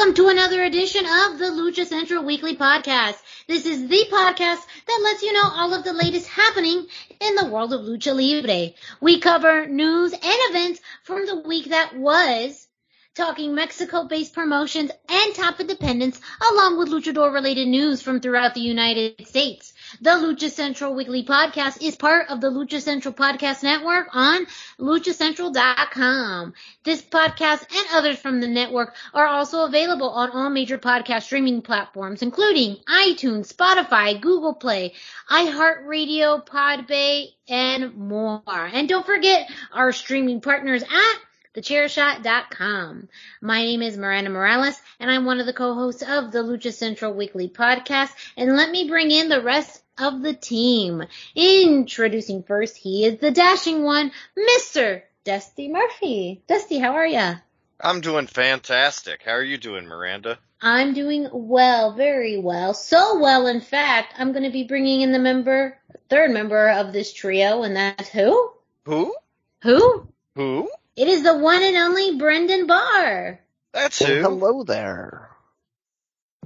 Welcome to another edition of the Lucha Central Weekly Podcast. This is the podcast that lets you know all of the latest happening in the world of Lucha Libre. We cover news and events from the week that was, talking Mexico-based promotions and top independents, along with luchador-related news from throughout the United States. The Lucha Central Weekly Podcast is part of the Lucha Central Podcast Network on luchacentral.com. This podcast and others from the network are also available on all major podcast streaming platforms, including iTunes, Spotify, Google Play, iHeartRadio, Podbay, and more. And don't forget our streaming partners at thechairshot.com. My name is Miranda Morales, and I'm one of the co-hosts of the Lucha Central Weekly Podcast. And let me bring in the rest of the team. Introducing first, he is the dashing one, Mr. Dusty Murphy. Dusty, how are ya? I'm doing fantastic. How are you doing, Miranda? I'm doing well, very well. So well, in fact, I'm going to be bringing in the member, third member of this trio, and that's who? Who? Who? Who? It is the one and only Brendan Barr. That's Well, who. hello there.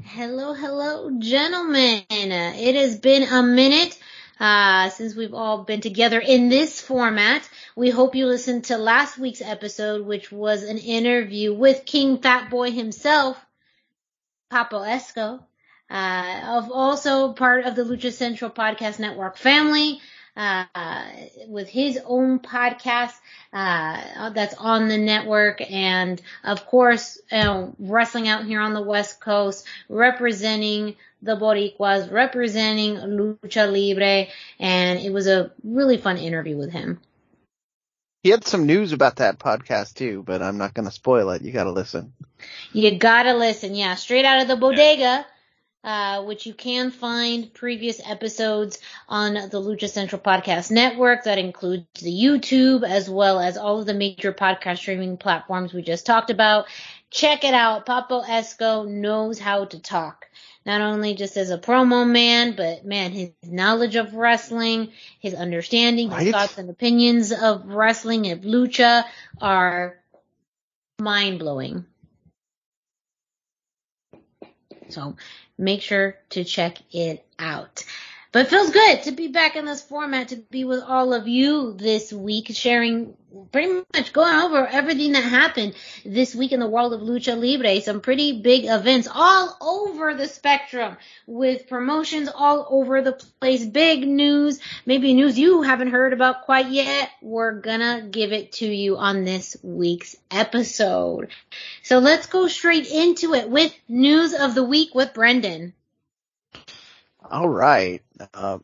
Hello, hello, gentlemen. It has been a minute uh, since we've all been together in this format. We hope you listened to last week's episode, which was an interview with King Fat Boy himself, Papo Esco, uh, of also part of the Lucha Central Podcast Network family. Uh, with his own podcast uh, that's on the network, and of course, uh, wrestling out here on the West Coast, representing the Boricuas, representing Lucha Libre, and it was a really fun interview with him. He had some news about that podcast too, but I'm not going to spoil it. You got to listen. You gotta listen, yeah, straight out of the bodega. Uh, which you can find previous episodes on the Lucha Central Podcast Network. That includes the YouTube as well as all of the major podcast streaming platforms we just talked about. Check it out. Papo Esco knows how to talk. Not only just as a promo man, but man, his knowledge of wrestling, his understanding, his Right. thoughts and opinions of wrestling and lucha are mind blowing. So make sure to check it out. But it feels good to be back in this format, to be with all of you this week, sharing pretty much going over everything that happened this week in the world of Lucha Libre. Some pretty big events all over the spectrum with promotions all over the place. Big news, maybe news you haven't heard about quite yet. We're gonna give it to you on this week's episode. So let's go straight into it with news of the week with Brendan. All right. Uh,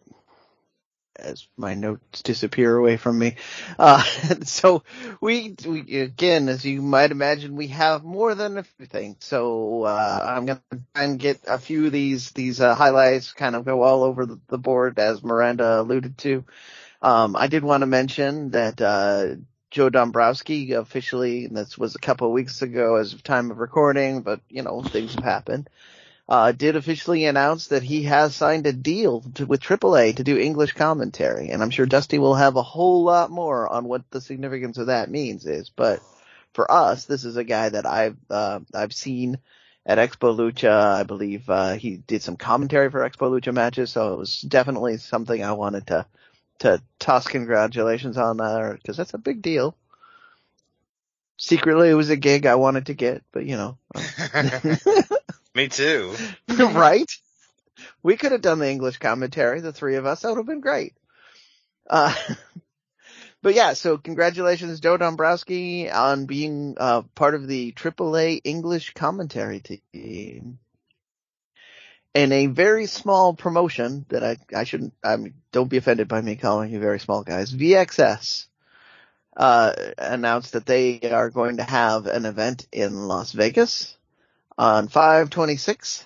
as my notes disappear away from me. Uh, so we, we, again, as you might imagine, we have more than a few things. So, uh, I'm going to try and get a few of these, these, uh, highlights kind of go all over the, the board as Miranda alluded to. Um, I did want to mention that, uh, Joe Dombrowski officially, and this was a couple of weeks ago as of time of recording, but you know, things have happened uh, did officially announce that he has signed a deal to, with AAA to do English commentary, and I'm sure Dusty will have a whole lot more on what the significance of that means is. But for us, this is a guy that I've uh, I've seen at Expo Lucha. I believe uh, he did some commentary for Expo Lucha matches, so it was definitely something I wanted to to toss congratulations on there because that's a big deal. Secretly, it was a gig I wanted to get, but you know. Me too. right? We could have done the English commentary, the three of us. That would have been great. Uh, but yeah, so congratulations, Joe Dombrowski, on being uh, part of the AAA English commentary team. And a very small promotion that I, I shouldn't, I mean, don't be offended by me calling you very small guys. VXS, uh, announced that they are going to have an event in Las Vegas on 526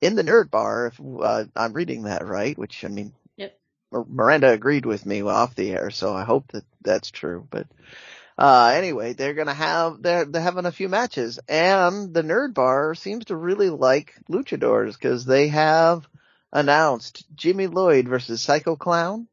in the Nerd Bar, if uh, I'm reading that right, which I mean, Yep. Miranda agreed with me off the air, so I hope that that's true. But uh, anyway, they're gonna have they're they're having a few matches, and the Nerd Bar seems to really like luchadors because they have announced Jimmy Lloyd versus Psycho Clown,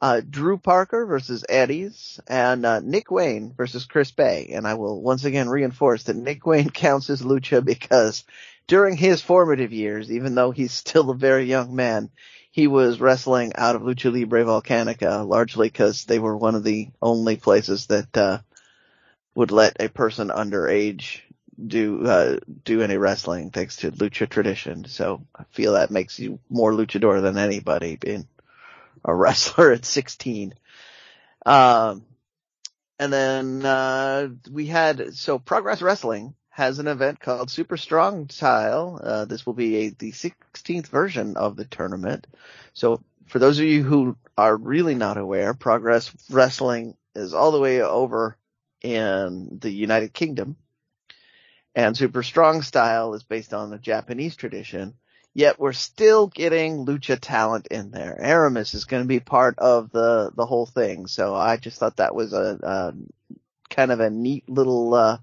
uh, Drew Parker versus Eddie's, and uh, Nick Wayne versus Chris Bey. And I will once again reinforce that Nick Wayne counts as lucha because during his formative years, even though he's still a very young man, he was wrestling out of Lucha Libre Volcanica, largely because they were one of the only places that uh, would let a person underage do uh, do any wrestling, thanks to lucha tradition. So I feel that makes you more luchador than anybody, being a wrestler at 16. Um, and then uh, we had so Progress Wrestling has an event called Super Strong Style. Uh, this will be a, the 16th version of the tournament. So for those of you who are really not aware, Progress Wrestling is all the way over in the United Kingdom. And Super Strong Style is based on the Japanese tradition. Yet we're still getting lucha talent in there. Aramis is going to be part of the, the whole thing. So I just thought that was a, a kind of a neat little, uh,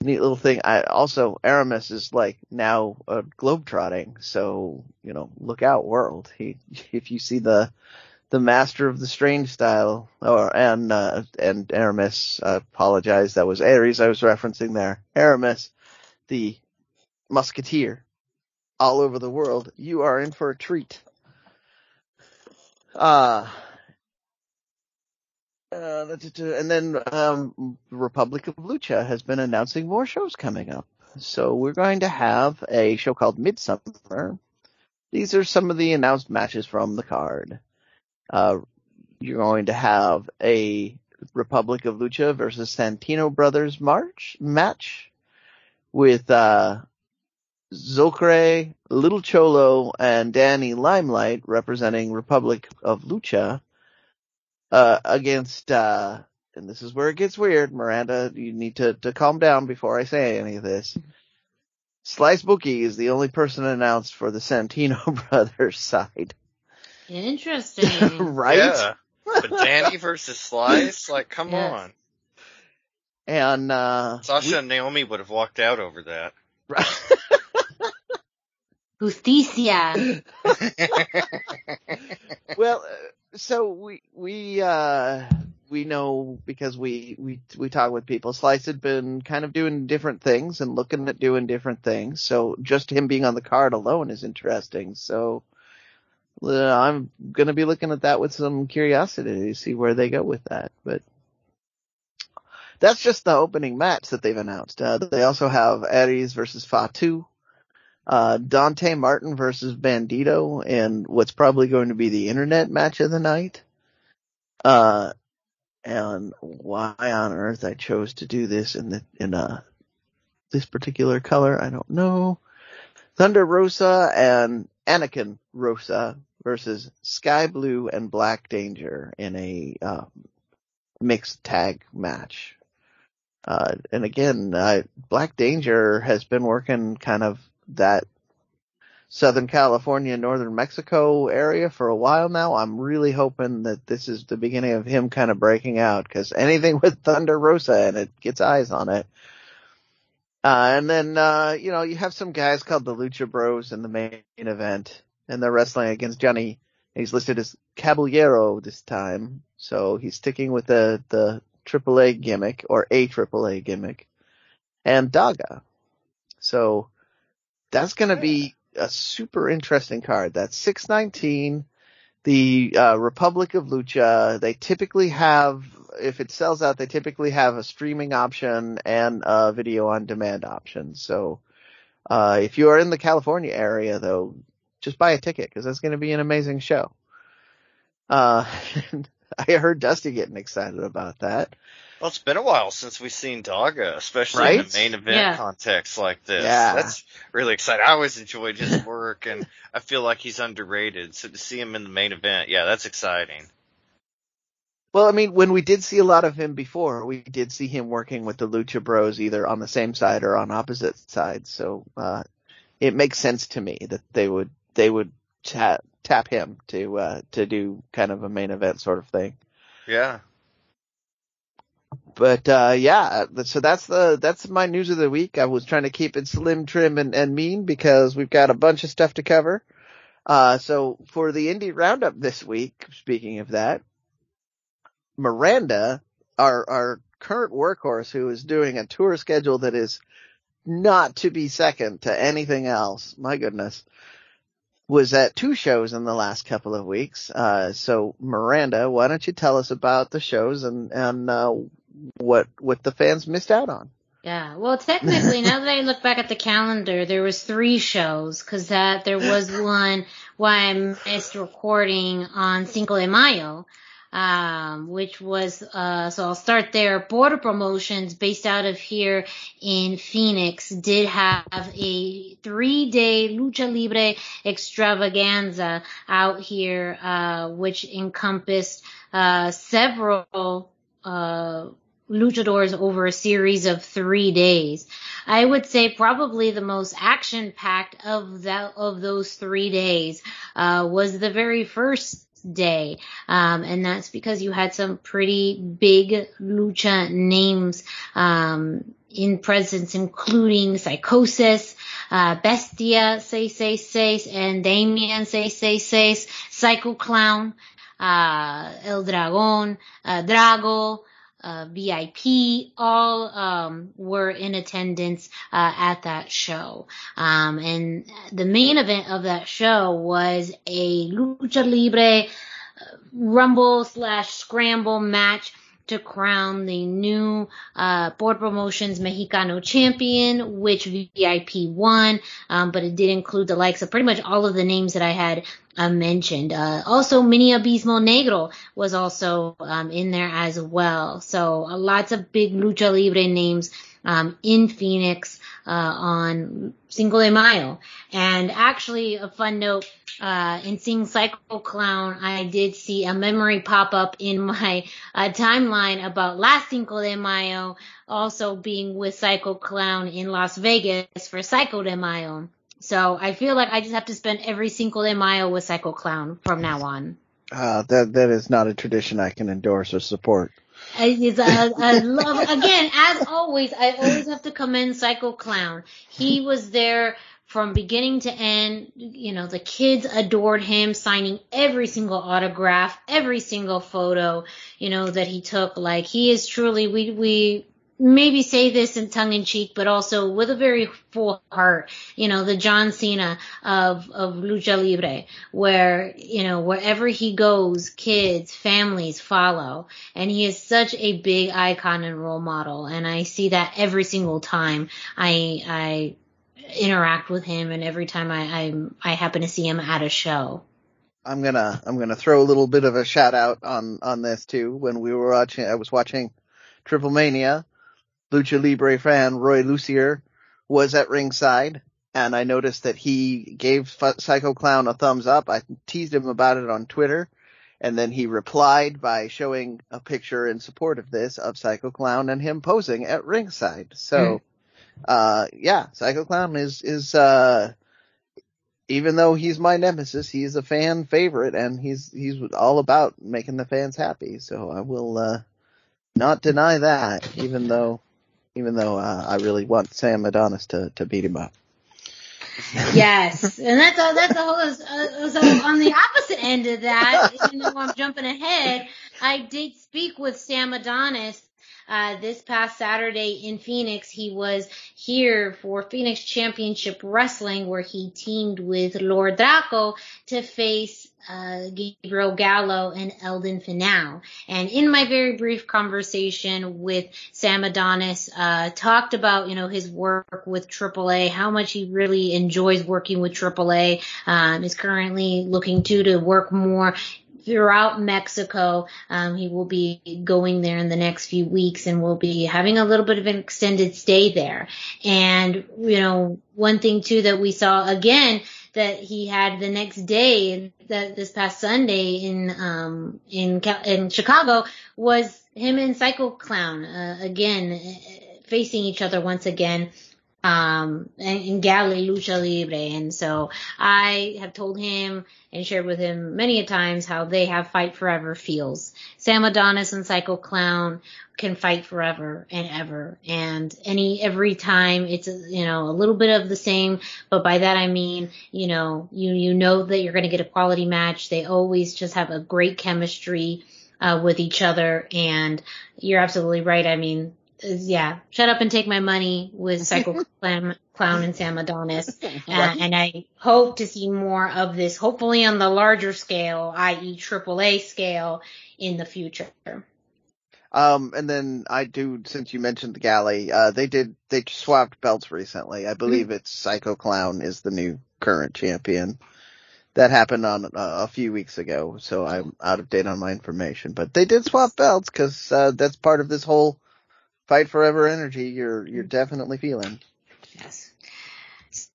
neat little thing. I also Aramis is like now uh, globetrotting, so you know, look out, world. He, if you see the the master of the strange style, or and uh, and Aramis, I apologize, that was Ares I was referencing there. Aramis, the musketeer, all over the world. You are in for a treat. Uh uh, and then um, Republic of Lucha has been announcing more shows coming up. So we're going to have a show called Midsummer. These are some of the announced matches from the card. Uh, you're going to have a Republic of Lucha versus Santino Brothers March match with uh, Zokre, Little Cholo, and Danny Limelight representing Republic of Lucha uh, against, uh, and this is where it gets weird, Miranda, you need to, to calm down before I say any of this. Slice Boogie is the only person announced for the Santino brothers side. Interesting. right? Yeah. But Danny versus Slice, like, come Yes. on. And, uh, Sasha and Naomi would have walked out over that. Justicia. well, uh, so we, we, uh, we know because we, we, we talk with people. Slice had been kind of doing different things and looking at doing different things. So just him being on the card alone is interesting. So, uh, I'm gonna be looking at that with some curiosity to see where they go with that, but that's just the opening match that they've announced. Uh, they also have Aries versus Fatu, uh, Dante Martin versus Bandito, and what's probably going to be the internet match of the night. Uh, and why on earth I chose to do this in the, in, uh, this particular color, I don't know. Thunder Rosa and Anakin Rosa versus Sky Blue and Black Danger in a, uh, mixed tag match. Uh, and again, uh, Black Danger has been working kind of that Southern California, Northern Mexico area for a while now. I'm really hoping that this is the beginning of him kind of breaking out because anything with Thunder Rosa and it gets eyes on it. Uh, and then, uh, you know, you have some guys called the Lucha Bros in the main event and they're wrestling against Johnny. He's listed as Caballero this time. So he's sticking with the, the AAA gimmick or a AAA gimmick and Daga. So that's going to be a super interesting card. That's 619. The uh, Republic of Lucha, they typically have, if it sells out, they typically have a streaming option and a video on demand option. So, uh, if you are in the California area though, just buy a ticket because that's going to be an amazing show. Uh, I heard Dusty getting excited about that. Well, it's been a while since we've seen Daga, especially Right? in the main event Yeah. context like this. Yeah. That's really exciting. I always enjoyed his work, and I feel like he's underrated. So to see him in the main event, yeah, that's exciting. Well, I mean, when we did see a lot of him before, we did see him working with the Lucha Bros either on the same side or on opposite sides. So, uh, it makes sense to me that they would, they would tap, tap him to, uh, to do kind of a main event sort of thing. Yeah. But, uh, yeah, so that's the, that's my news of the week. I was trying to keep it slim, trim, and, and mean because we've got a bunch of stuff to cover. Uh, so for the indie roundup this week, speaking of that, Miranda, our, our current workhorse who is doing a tour schedule that is not to be second to anything else. My goodness. Was at two shows in the last couple of weeks. Uh, so Miranda, why don't you tell us about the shows and, and, uh, what, what the fans missed out on? Yeah, well, technically, now that I look back at the calendar, there was three shows because that there was one why I missed recording on Cinco de Mayo, um, which was uh, so I'll start there. Border Promotions, based out of here in Phoenix, did have a three-day lucha libre extravaganza out here, uh, which encompassed uh, several. Uh, luchadors over a series of three days. I would say probably the most action packed of that of those three days uh, was the very first day, um, and that's because you had some pretty big lucha names um, in presence, including Psychosis. Uh, Bestia 666 and Damien 666, Psycho Clown, uh, El Dragon, uh, Drago, uh, VIP, all um, were in attendance uh, at that show. Um, and the main event of that show was a lucha libre uh, rumble slash scramble match to crown the new uh, Board Promotions Mexicano champion, which VIP won, um, but it did include the likes of pretty much all of the names that I had uh, mentioned. Uh, also, Mini Abismo Negro was also um, in there as well. So uh, lots of big lucha libre names um, in Phoenix uh, on Cinco de Mayo. And actually, a fun note. Uh, in seeing Psycho Clown, I did see a memory pop up in my uh, timeline about last Cinco de Mayo also being with Psycho Clown in Las Vegas for Psycho de Mayo. So I feel like I just have to spend every Cinco de Mayo with Psycho Clown from now on. Uh, that, that is not a tradition I can endorse or support. I, it's, I, I love, again, as always, I always have to commend Psycho Clown. He was there from beginning to end. You know, the kids adored him, signing every single autograph, every single photo, you know, that he took. Like, he is truly, we, we, maybe say this in tongue in cheek, but also with a very full heart, you know, the John Cena of, of Lucha Libre, where, you know, wherever he goes, kids, families follow. And he is such a big icon and role model. And I see that every single time I, I interact with him and every time I, I, I happen to see him at a show. I'm gonna I'm gonna throw a little bit of a shout out on on this too. When we were watching, I was watching Triple Mania. Lucha Libre fan Roy Lucier was at ringside, and I noticed that he gave F- Psycho Clown a thumbs up. I teased him about it on Twitter, and then he replied by showing a picture in support of this of Psycho Clown and him posing at ringside. So, hmm. Uh, yeah, Psycho Clown is is uh even though he's my nemesis, he's a fan favorite and he's he's all about making the fans happy. So I will uh not deny that, even though even though uh, I really want Sam Adonis to to beat him up. Yes, and that's a, that's a whole. Uh, so on the opposite end of that, even though I'm jumping ahead, I did speak with Sam Adonis uh, this past Saturday in Phoenix. He was here for Phoenix Championship Wrestling, where he teamed with Lord Draco to face uh, Gabriel Gallo and Eldon Finau. And in my very brief conversation with Sam Adonis, uh, talked about, you know, his work with AAA, how much he really enjoys working with AAA, um, is currently looking to, to work more throughout Mexico. Um, he will be going there in the next few weeks and will be having a little bit of an extended stay there. And, you know, one thing too that we saw again that he had the next day that this past Sunday in um in in Chicago was him and Psycho Clown uh, again facing each other once again um, in Galley Lucha Libre. And so I have told him and shared with him many a times how they have fight forever feels. Sam Adonis and Psycho Clown can fight forever and ever. And any, every time it's, you know, a little bit of the same, but by that I mean, you know, you, you know that you're going to get a quality match. They always just have a great chemistry. Uh, with each other and you're absolutely right. I mean, yeah, shut up and take my money with Psycho Clown, Clown and Sam Adonis. Uh, and I hope to see more of this, hopefully on the larger scale, i.e. AAA scale in the future. Um, and then I do, since you mentioned the galley, uh, they did, they swapped belts recently. I believe mm-hmm. it's Psycho Clown is the new current champion. That happened on uh, a few weeks ago, so I'm out of date on my information. But they did swap belts because uh, that's part of this whole fight forever energy you're you're definitely feeling. Yes.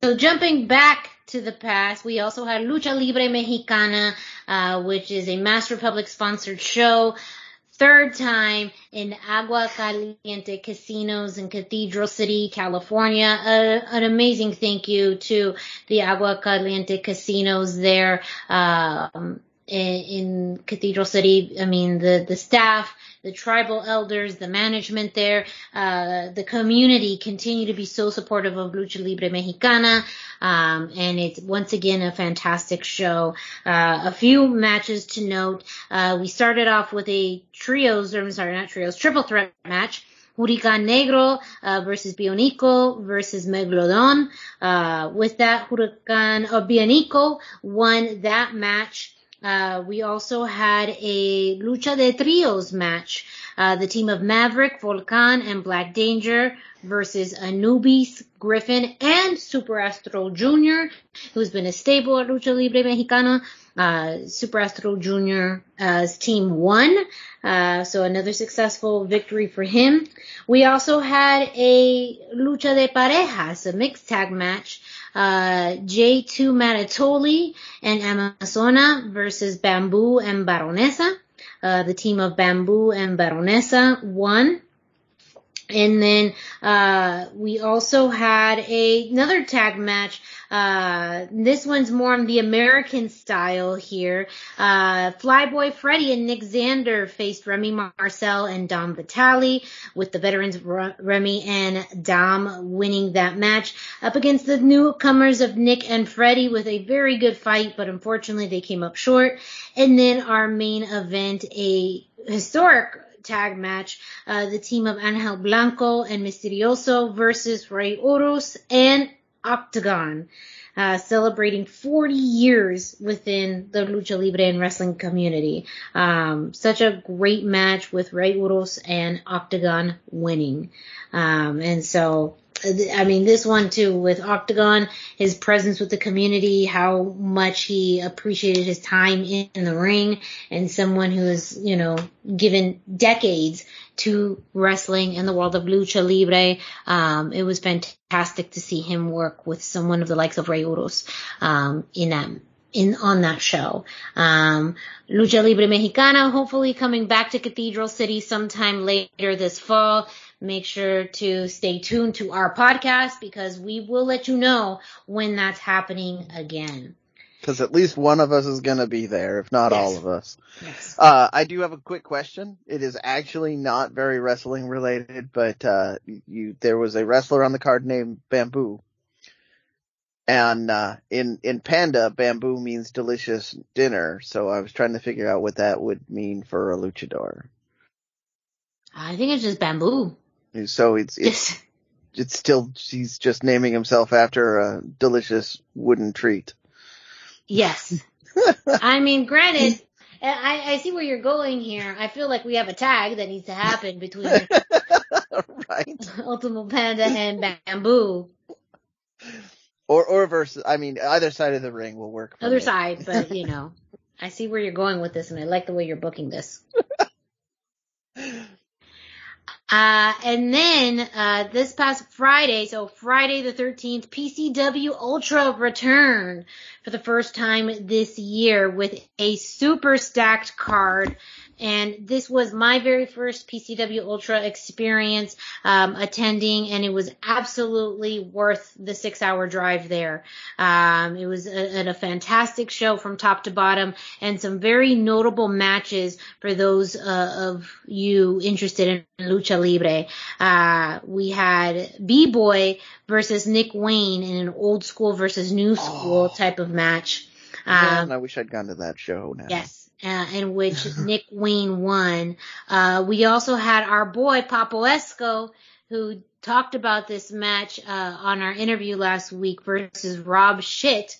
So jumping back to the past, we also had Lucha Libre Mexicana, uh, which is a Master Republic sponsored show. Third time in Agua Caliente Casinos in Cathedral City, California. Uh, an amazing thank you to the Agua Caliente Casinos there um, in, in Cathedral City. I mean, the the staff the tribal elders, the management there, uh, the community continue to be so supportive of Lucha Libre Mexicana. Um, and it's once again a fantastic show. Uh, a few matches to note. Uh, we started off with a trios, or I'm sorry, not trios, triple threat match. Huracan Negro uh, versus Bionico versus Megalodon. Uh, with that, Huracan or Bionico won that match. Uh, we also had a lucha de trios match. Uh, the team of Maverick, Volcan, and Black Danger versus Anubis, Griffin, and Super Astro Jr., who's been a stable at Lucha Libre Mexicana. Uh, Super Astro Jr.'s team won, uh, so another successful victory for him. We also had a lucha de parejas, a mixed tag match uh, J2 Maratoli and Amazona versus Bamboo and Baronesa. Uh, the team of Bamboo and Baronesa won. And then uh, we also had a, another tag match. Uh, this one's more on the American style here. Uh, Flyboy Freddy and Nick Zander faced Remy Marcel and Dom Vitale, with the veterans Remy and Dom winning that match up against the newcomers of Nick and Freddy with a very good fight, but unfortunately they came up short. And then our main event, a historic tag match, uh, the team of Angel Blanco and Misterioso versus Rey Horus and Octagon. Uh, celebrating 40 years within the lucha libre and wrestling community. Um, such a great match with Rey Horus and Octagon winning. Um, and so I mean, this one too with Octagon, his presence with the community, how much he appreciated his time in, the ring, and someone who has, you know, given decades to wrestling in the world of lucha libre. Um, it was fantastic to see him work with someone of the likes of Rey Horus, um, in that in on that show. Um, Lucha Libre Mexicana, hopefully coming back to Cathedral City sometime later this fall make sure to stay tuned to our podcast because we will let you know when that's happening again. Because at least one of us is going to be there, if not yes. all of us. Yes. Uh, I do have a quick question. It is actually not very wrestling related, but uh, you there was a wrestler on the card named Bamboo. And uh, in in Panda, bamboo means delicious dinner. So I was trying to figure out what that would mean for a luchador. I think it's just bamboo. So it's it's it's still he's just naming himself after a delicious wooden treat. Yes. I mean, granted, I, I see where you're going here. I feel like we have a tag that needs to happen between right. Ultimate Panda and Bamboo. Or or versus I mean either side of the ring will work. Other me. side, but you know. I see where you're going with this, and I like the way you're booking this. Uh, and then, uh, this past Friday, so Friday the 13th, PCW Ultra returned for the first time this year with a super stacked card and this was my very first PCW Ultra experience um, attending, and it was absolutely worth the six-hour drive there. Um, it was a, a, fantastic show from top to bottom, and some very notable matches for those uh, of you interested in lucha libre. Uh, we had B-Boy versus Nick Wayne in an old school versus new school oh. type of match. Um, Man, I wish I'd gone to that show now. Yes uh, in which Nick Wayne won. Uh, we also had our boy Papo Esco, who talked about this match uh, on our interview last week versus Rob Shit.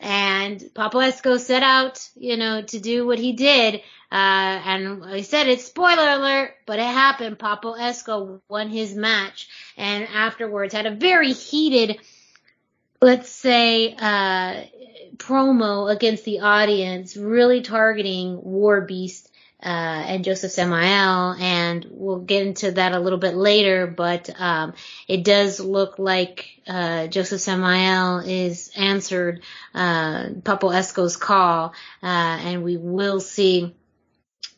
And Papo Esco set out, you know, to do what he did. Uh, and I said it's spoiler alert, but it happened. Papo Esco won his match and afterwards had a very heated, let's say, uh, promo against the audience, really targeting War Beast uh, and Josef Samael, and we'll get into that a little bit later. But um, it does look like uh, Josef Samael is answered uh, Papo Esco's call, uh, and we will see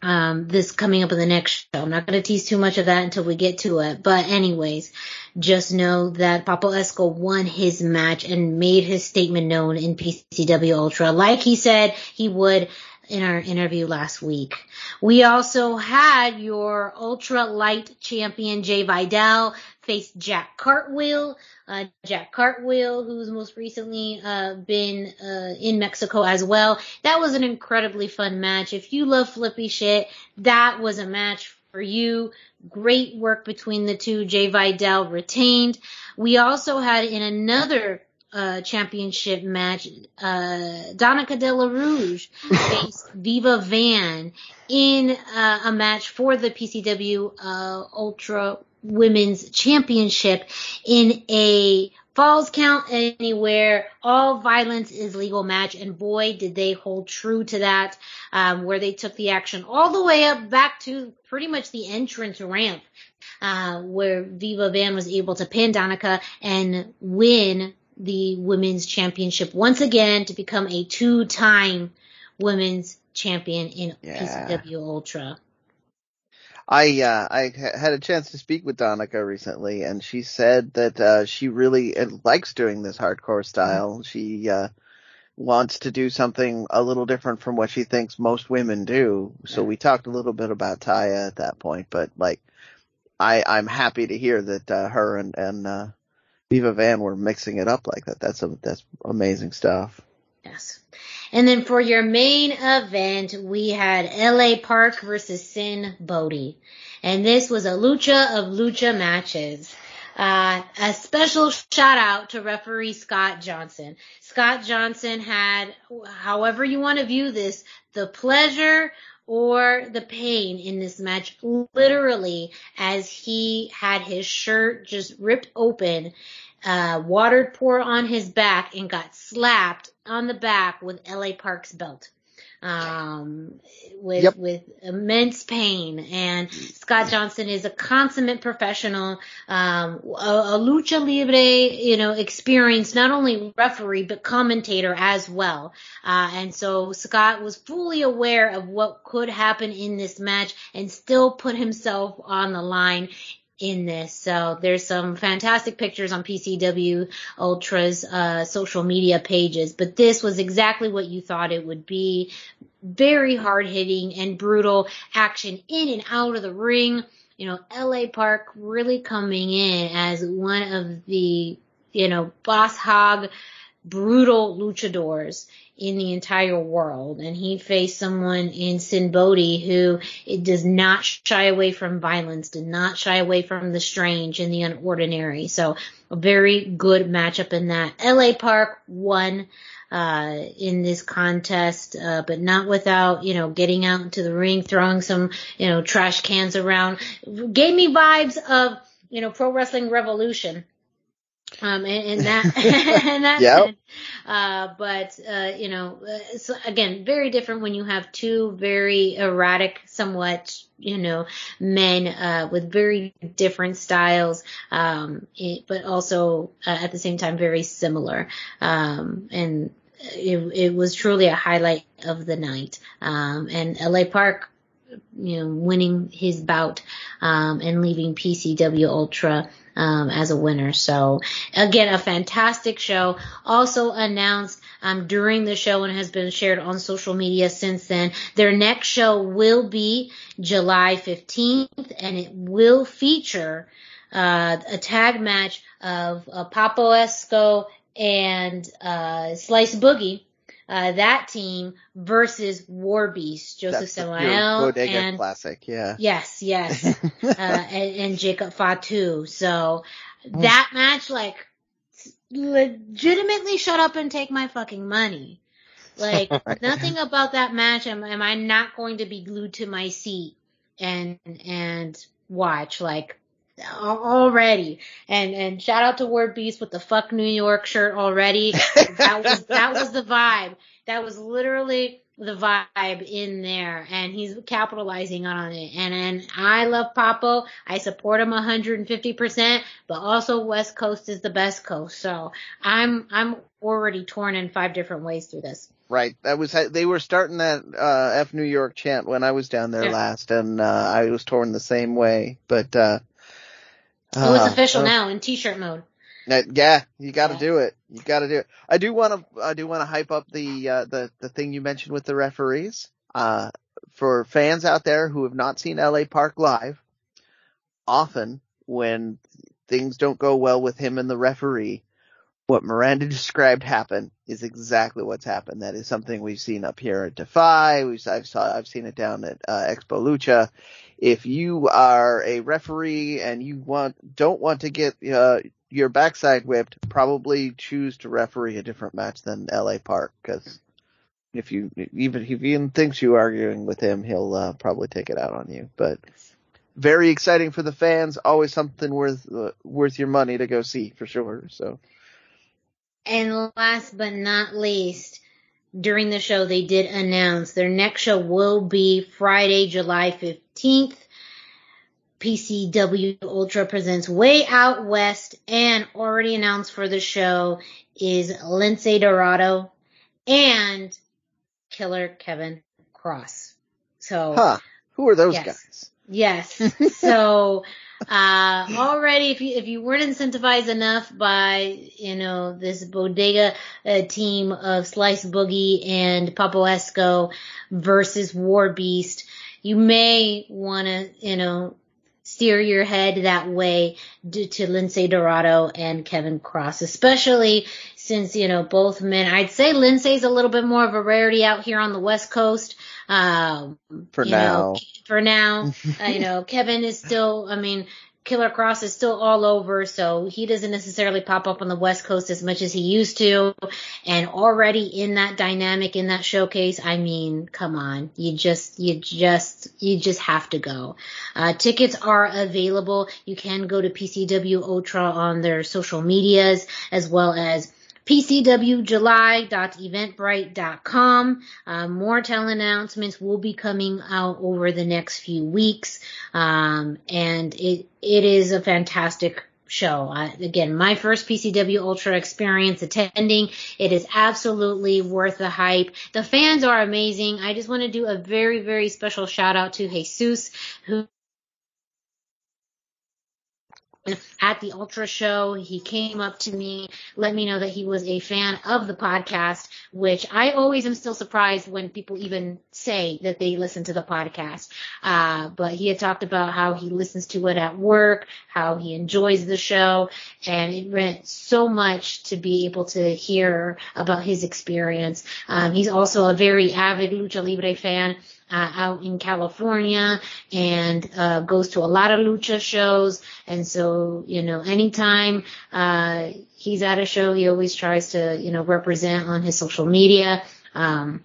um, this coming up in the next show. I'm not going to tease too much of that until we get to it. But anyways, just know that Papo Esco won his match and made his statement known in PCW Ultra, like he said he would in our interview last week. We also had your ultra light champion Jay Vidal face Jack Cartwheel. Uh, Jack Cartwheel, who's most recently uh, been uh, in Mexico as well. That was an incredibly fun match. If you love flippy shit, that was a match for you. Great work between the two. Jay Vidal retained. We also had in another uh, championship match, uh, Danika Della Rouge faced Viva Van in uh, a match for the PCW uh, Ultra Women's Championship in a Falls count anywhere. All violence is legal match, and boy, did they hold true to that. Um, where they took the action all the way up back to pretty much the entrance ramp, uh, where Viva Van was able to pin Danika and win the women's championship once again to become a two-time women's champion in yeah. PCW Ultra. I uh, I had a chance to speak with Danika recently, and she said that uh, she really uh, likes doing this hardcore style. Mm-hmm. She uh, wants to do something a little different from what she thinks most women do. So we talked a little bit about Taya at that point, but like, I I'm happy to hear that uh, her and and uh, Viva Van were mixing it up like that. That's a that's amazing stuff. Yes. And then for your main event, we had LA Park versus Sinn Bodhi. And this was a lucha of lucha matches. Uh, a special shout out to referee Scott Johnson. Scott Johnson had, however you want to view this, the pleasure or the pain in this match, literally, as he had his shirt just ripped open, uh, water pour on his back and got slapped on the back with LA Park's belt. Um, with, yep. with immense pain. And Scott Johnson is a consummate professional, um, a, a lucha libre, you know, experience, not only referee, but commentator as well. Uh, and so Scott was fully aware of what could happen in this match and still put himself on the line in this. So there's some fantastic pictures on PCW Ultra's uh, social media pages, but this was exactly what you thought it would be. Very hard hitting and brutal action in and out of the ring. You know, LA Park really coming in as one of the, you know, boss hog brutal luchadors in the entire world. And he faced someone in Sinn Bodhi who it does not shy away from violence, did not shy away from the strange and the unordinary. So a very good matchup in that. LA Park won uh, in this contest, uh, but not without, you know, getting out into the ring, throwing some, you know, trash cans around. Gave me vibes of, you know, Pro Wrestling Revolution um, and, and that, and that, yep. Uh, but, uh, you know, uh, so again, very different when you have two very erratic, somewhat, you know, men, uh, with very different styles, um, it, but also uh, at the same time very similar. Um, and it, it was truly a highlight of the night. Um, and LA Park, you know, winning his bout, um, and leaving PCW Ultra, um, as a winner. So again, a fantastic show. Also announced um, during the show and has been shared on social media since then. Their next show will be July 15th, and it will feature uh, a tag match of uh, Papo Esco and uh, Slice Boogie. Uh, that team versus War Beast, Josef Samael and classic, yeah. Yes, yes, uh, and, and, Jacob Fatu. So that match, like, legitimately shut up and take my fucking money. Like nothing about that match am, am I not going to be glued to my seat and and watch like already. And and shout out to War Beast with the fuck New York shirt already. that was that was the vibe. That was literally the vibe in there and he's capitalizing on it. And and I love Papo. I support him 150%, but also West Coast is the best coast. So I'm I'm already torn in five different ways through this. Right. That was they were starting that uh F New York chant when I was down there yeah. last and uh I was torn the same way. But uh Oh, it's uh, official uh, now in t-shirt mode. Yeah, you got to yeah. do it. You got to do it. I do want to. I do want to hype up the uh, the the thing you mentioned with the referees. Uh, for fans out there who have not seen LA Park live, often when things don't go well with him and the referee, what Miranda described happen is exactly what's happened. That is something we've seen up here at Defy. We've I've saw I've seen it down at uh, Expo Lucha. If you are a referee and you want don't want to get uh, your backside whipped, probably choose to referee a different match than LA Park because if you even if he even thinks you arguing with him, he'll uh, probably take it out on you. But very exciting for the fans. Always something worth uh, worth your money to go see for sure. So. And last but not least, during the show they did announce their next show will be Friday, July 15th PCW Ultra presents Way Out West and already announced for the show is Lince Dorado and Killer Kevin Cross. So, huh. Who are those yes. guys? Yes. so, uh, already if you, if you weren't incentivized enough by, you know, this bodega uh, team of Slice Boogie and Papo Esco versus War Beast, you may want to, you know, steer your head that way due to Lince Dorado and Kevin Cross, especially since, you know, both men, I'd say Lince's a little bit more of a rarity out here on the West Coast. Um, for now. Know, for now, uh, you know, Kevin is still, I mean, Killer Cross is still all over, so he doesn't necessarily pop up on the West Coast as much as he used to. And already in that dynamic, in that showcase, I mean, come on, you just, you just, you just have to go. Uh, tickets are available. You can go to PCW Ultra on their social medias as well as pcwjuly.eventbrite.com. Uh, more talent announcements will be coming out over the next few weeks. Um, and it, it is a fantastic show. I, again, my first PCW Ultra experience attending. It is absolutely worth the hype. The fans are amazing. I just want to do a very, very special shout out to Jesus, who at the Ultra show. He came up to me, let me know that he was a fan of the podcast, which I always am still surprised when people even say that they listen to the podcast. Uh, but he had talked about how he listens to it at work, how he enjoys the show, and it meant so much to be able to hear about his experience. Um, he's also a very avid Lucha Libre fan uh, out in California and uh, goes to a lot of lucha shows. And so, you know, anytime uh, he's at a show, he always tries to, you know, represent on his social media. Um,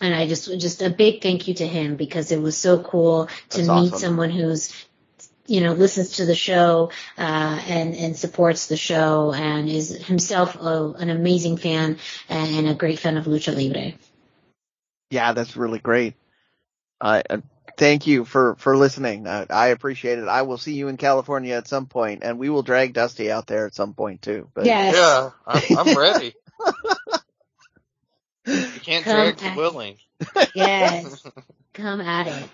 and I just, just a big thank you to him because it was so cool to That's meet awesome. someone who's you know, listens to the show, uh, and, and supports the show and is himself a, an amazing fan and a great fan of Lucha Libre. Yeah, that's really great. Uh, thank you for, for listening. Uh, I appreciate it. I will see you in California at some point and we will drag Dusty out there at some point too. But yes. Yeah, I'm, I'm ready. you can't Come drag the willing. Yes. Come at it.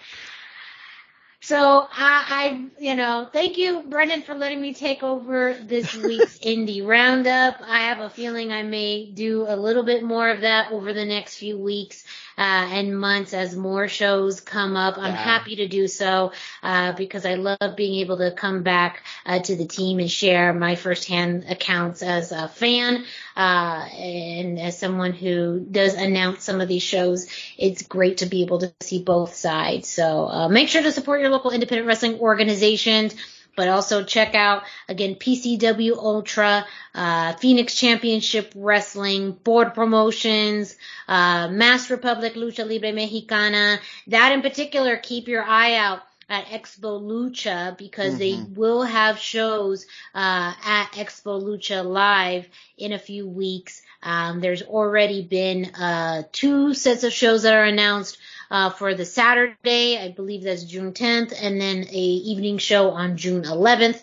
So I, I, you know, thank you, Brendan, for letting me take over this week's indie roundup. I have a feeling I may do a little bit more of that over the next few weeks uh, and months as more shows come up. I'm Yeah. happy to do so uh, because I love being able to come back uh, to the team and share my firsthand accounts as a fan uh, and as someone who does announce some of these shows. It's great to be able to see both sides. So uh, make sure to support your local independent wrestling organizations. But also check out again PCW Ultra, uh, Phoenix Championship Wrestling, Board Promotions, uh, Mask Republic Lucha Libre Mexicana. That in particular, keep your eye out at Expo Lucha because they Mhm. will have shows uh, at Expo Lucha Live in a few weeks. Um, there's already been uh, two sets of shows that are announced uh, for the Saturday. I believe that's June 10th, and then a evening show on June 11th.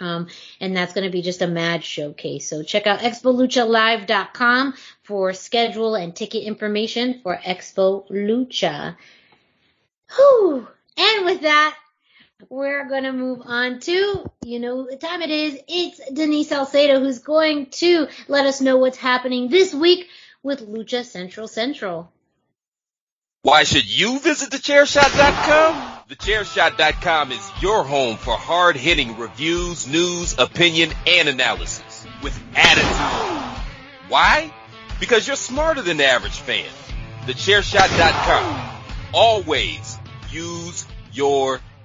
Um, and that's going to be just a mad showcase. So check out expoluchalive.com for schedule and ticket information for Expo Lucha. Whew. And with that, we're going to move on to, you know, the time it is. It's Denise Salcedo who's going to let us know what's happening this week with Lucha Central Central. Why should you visit thechairshot.com? Thechairshot.com is your home for hard-hitting reviews, news, opinion, and analysis with attitude. Why? Because you're smarter than the average fan. Thechairshot.com. Always use your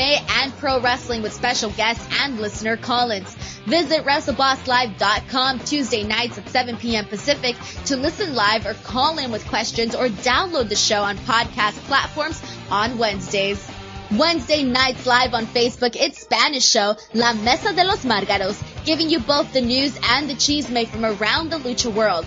and pro wrestling with special guests and listener call-ins. Visit WrestleBossLive.com Tuesday nights at 7 p.m. Pacific to listen live or call in with questions or download the show on podcast platforms on Wednesdays. Wednesday nights live on Facebook, it's Spanish show La Mesa de los Margaros, giving you both the news and the chisme from around the lucha world.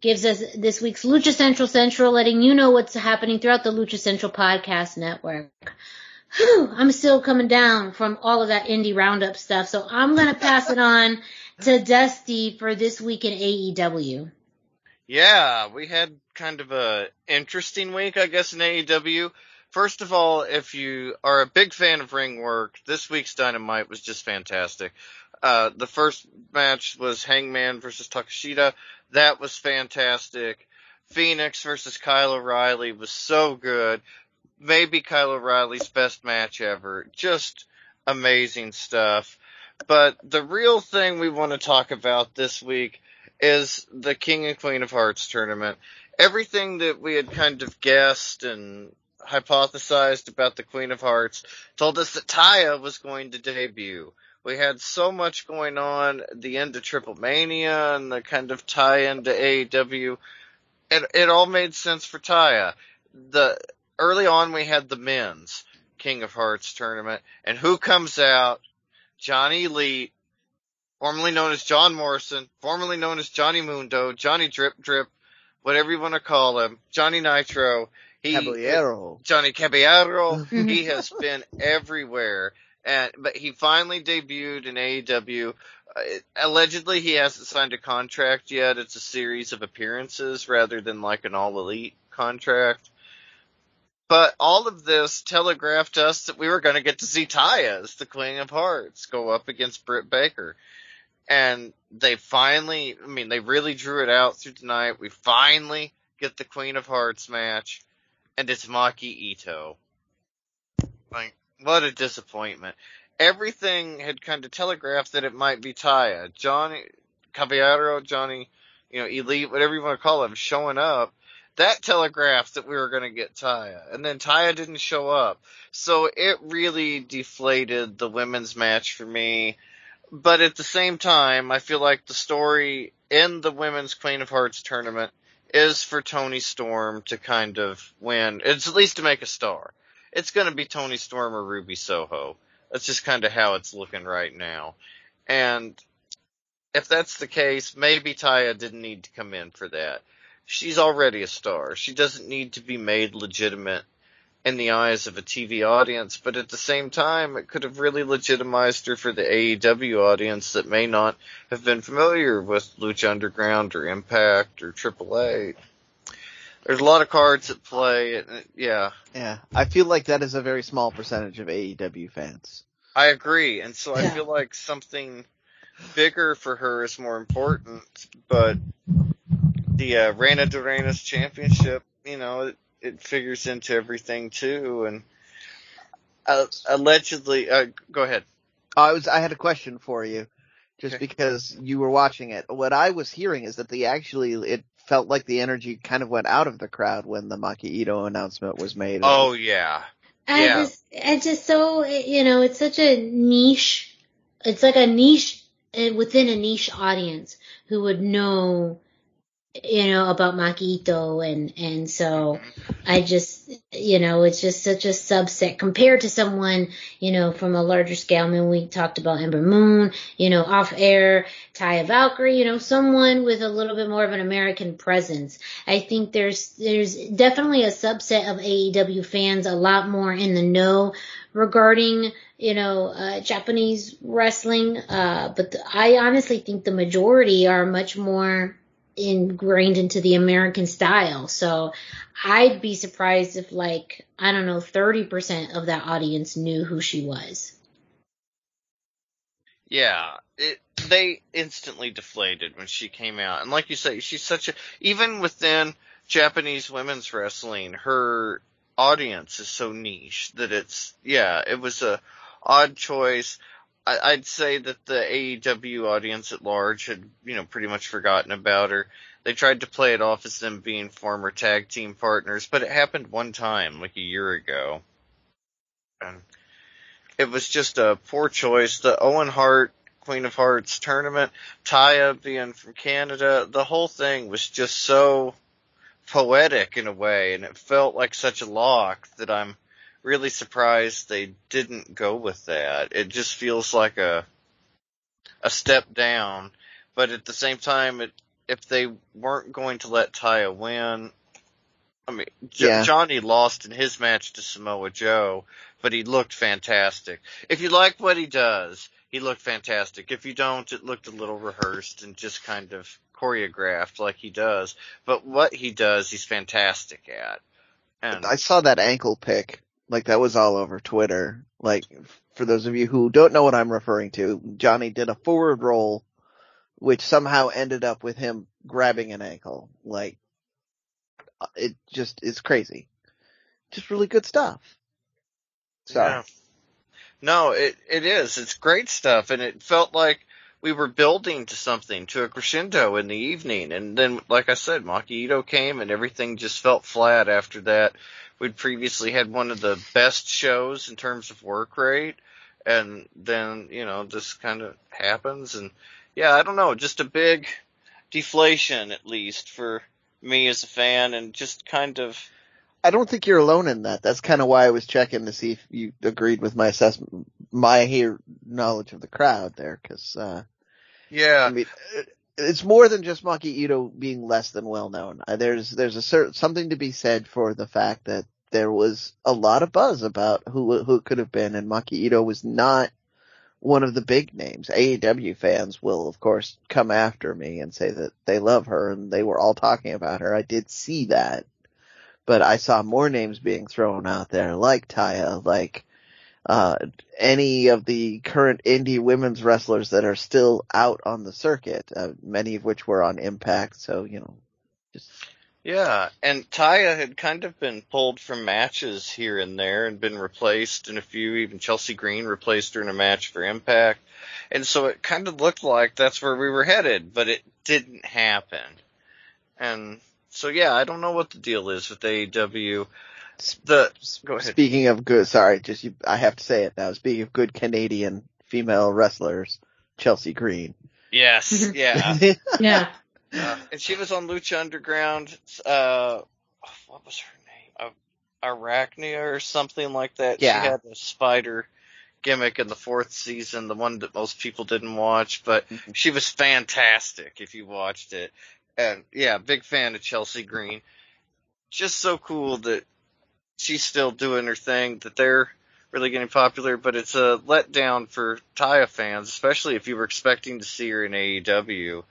gives us this week's Lucha Central Central, letting you know what's happening throughout the Lucha Central podcast network. Whew, I'm still coming down from all of that indie roundup stuff, so I'm gonna pass it on to Dusty for this week in AEW. Yeah, we had kind of a interesting week, I guess, in AEW. First of all, if you are a big fan of ring work, this week's Dynamite was just fantastic. Uh, the first match was Hangman versus Takeshita. That was fantastic. Fenix versus Kyle O'Reilly was so good. Maybe Kyle O'Reilly's best match ever. Just amazing stuff. But the real thing we want to talk about this week is the King and Queen of Hearts tournament. Everything that we had kind of guessed and hypothesized about the Queen of Hearts told us that Taya was going to debut. We had so much going on, the end of Triple Mania and the kind of tie into AEW. It, it all made sense for Taya. The, early on we had the men's King of Hearts tournament and who comes out? Johnny Elite formerly known as John Morrison, formerly known as Johnny Mundo, Johnny Drip Drip, whatever you want to call him, Johnny Nitro. He, Caballero. Johnny Caballero. he has been everywhere. And, but he finally debuted in AEW. Uh, allegedly he hasn't signed a contract yet. It's a series of appearances rather than like an all elite contract. But all of this telegraphed us that we were going to get to see Taya as the Queen of Hearts go up against Britt Baker and they finally, I mean, they really drew it out through the night. We finally get the Queen of Hearts match, and it's Maki Ito. Like, what a disappointment. Everything had kind of telegraphed that it might be Taya. Johnny, Caballero, Johnny, you know, Elite, whatever you want to call him, showing up. That telegraphed that we were going to get Taya. And then Taya didn't show up. So it really deflated the women's match for me but at the same time, I feel like the story in the women's Queen of Hearts tournament is for Toni Storm to kind of win. It's at least to make a star. It's going to be Toni Storm or Ruby Soho. That's just kind of how it's looking right now. And if that's the case, maybe Taya didn't need to come in for that. She's already a star. She doesn't need to be made legitimate in the eyes of a TV audience, but at the same time, it could have really legitimized her for the AEW audience that may not have been familiar with Lucha Underground or Impact or AAA. There's a lot of cards at play. Yeah. Yeah. I feel like that is a very small percentage of AEW fans. I agree. And so I feel like something bigger for her is more important, but the uh, Reina de Reinas championship, you know, it figures into everything too. And uh, allegedly, uh, go ahead. I was I had a question for you, just okay. because you were watching it. What I was hearing is that the actually it felt like the energy kind of went out of the crowd when the Maki Ito announcement was made. Oh yeah. I yeah. just, I just so, you know, it's such a niche, it's like a niche eh, within a niche audience who would know you know, about Maki Ito and, and so I just, you know, it's just such a subset compared to someone, you know, from a larger scale. I mean, we talked about Ember Moon, you know, off air, Taya Valkyrie, you know, someone with a little bit more of an American presence. I think there's, there's definitely a subset of AEW fans a lot more in the know regarding, you know, uh, Japanese wrestling. Uh, but the, I honestly think the majority are much more ingrained into the American style. So I'd be surprised if like, I don't know, 30% of that audience knew who she was. Yeah, it, they instantly deflated when she came out. And like you say, she's such a, even within Japanese women's wrestling, her audience is so niche that it's, yeah, it was a odd choice. I, would say that the AEW audience at large had, you know, pretty much forgotten about her. They tried to play it off as them being former tag team partners, but it happened one time, like a year ago. And it was just a poor choice. The Owen Hart Queen of Hearts tournament, Taya being from Canada, the whole thing was just so poetic in a way, and it felt like such a lock that I'm really surprised they didn't go with that. It just feels like a a step down, but at the same time, it, if they weren't going to let Taya win, I mean, J- Yeah. Johnny lost in his match to Samoa Joe, but he looked fantastic. If you like what he does, he looked fantastic. If you don't, it looked a little rehearsed and just kind of choreographed like he does. But what he does, he's fantastic at. And I saw that ankle pick. Like that was all over Twitter. Like for those of you who don't know what I'm referring to, Johnny did a forward roll, which somehow ended up with him grabbing an ankle. Like uh, it just is crazy. Just really good stuff. So. Yeah. No, it it is. It's great stuff, and it felt like we were building to something, to a crescendo in the evening, and then, like I said, Maki Ito came, and everything just felt flat after that. We'd previously had one of the best shows in terms of work rate, and then you know this kind of happens, and yeah, I don't know, just a big deflation at least for me as a fan, and just kind of I don't think you're alone in that. That's kind of why I was checking to see if you agreed with my assessment, my here knowledge of the crowd there, because uh, yeah, I mean, it's more than just Maki Ito being less than well known. Uh, There's there's a certain something to be said for the fact that there was a lot of buzz about who who it could have been, and Maki Ito was not one of the big names. AEW fans will of course come after me and say that they love her, and they were all talking about her. I did see that, but I saw more names being thrown out there, like Taya, like uh, any of the current indie women's wrestlers that are still out on the circuit, uh, many of which were on Impact. So, you know, just, Yeah, and Taya had kind of been pulled from matches here and there and been replaced in a few. Even Chelsea Green replaced her in a match for Impact. And so it kind of looked like that's where we were headed, but it didn't happen. And so yeah, I don't know what the deal is with AEW. The, go ahead. speaking of good, sorry, just, you, I have to say it now. Speaking of good Canadian female wrestlers, Chelsea Green. Yes, yeah. Yeah. Uh, and she was on Lucha Underground. Uh, what was her name? Uh, Arachnia or something like that. Yeah. She had a spider gimmick in the fourth season, the one that most people didn't watch, but Mhm. she was fantastic if you watched it. And yeah, big fan of Chelsea Green. Just so cool that she's still doing her thing, that they're really getting popular, but it's a letdown for Taya fans, especially if you were expecting to see her in AEW.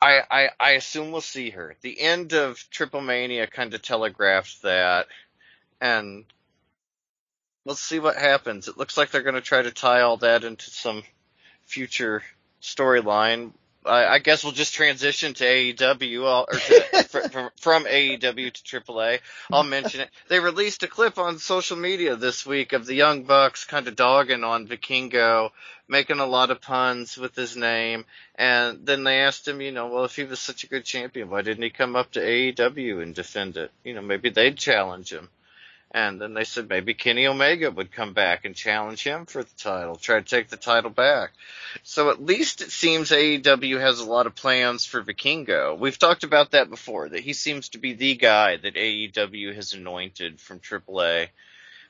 I, I, I assume we'll see her. The end of Triple Mania kind of telegraphed that, and let's see what happens. It looks like they're going to try to tie all that into some future storyline. I, I guess we'll just transition to AEW I'll- or to, from, from AEW to AAA. I'll mention it. They released a clip on social media this week of the Young Bucks kind of dogging on Vikingo, making a lot of puns with his name. And then they asked him, you know, well, if he was such a good champion, why didn't he come up to AEW and defend it? You know, maybe they'd challenge him. And then they said maybe Kenny Omega would come back and challenge him for the title, try to take the title back. So at least it seems AEW has a lot of plans for Vikingo. We've talked about that before, that he seems to be the guy that AEW has anointed from AAA.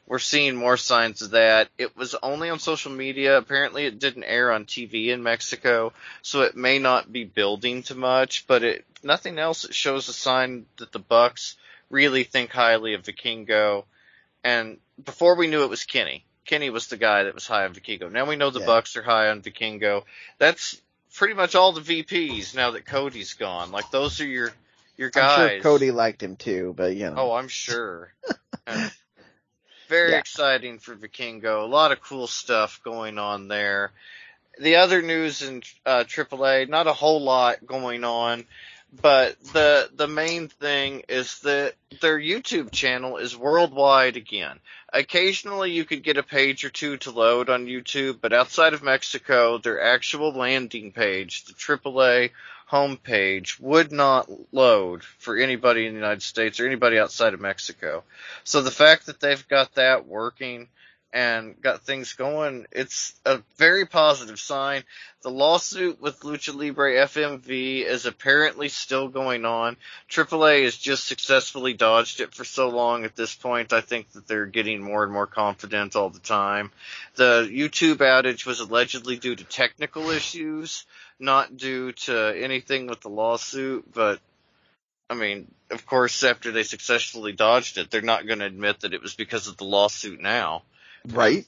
We're seeing more signs of that. It was only on social media. Apparently it didn't air on TV in Mexico, so it may not be building to much, but it, nothing else, it shows a sign that the Bucks really think highly of Vikingo. And before we knew it was Kenny. Kenny was the guy that was high on Vikingo. Now we know the Yeah. Bucks are high on Vikingo. That's pretty much all the VPs now that Cody's gone. Like those are your your guys. I'm sure Cody liked him too, but you know. Oh, I'm sure. Very Yeah. exciting for Vikingo. A lot of cool stuff going on there. The other news in uh, AAA, not a whole lot going on, but the the main thing is that their YouTube channel is worldwide again. Occasionally you could get a page or two to load on YouTube, but outside of Mexico, their actual landing page, the AAA homepage, would not load for anybody in the United States or anybody outside of Mexico. So the fact that they've got that working and got things going, it's a very positive sign. The lawsuit with Lucha Libre FMV is apparently still going on. AAA has just successfully dodged it for so long at this point. I think that they're getting more and more confident all the time. The YouTube outage was allegedly due to technical issues, not due to anything with the lawsuit, but I mean, of course, after they successfully dodged it, they're not going to admit that it was because of the lawsuit now. Right.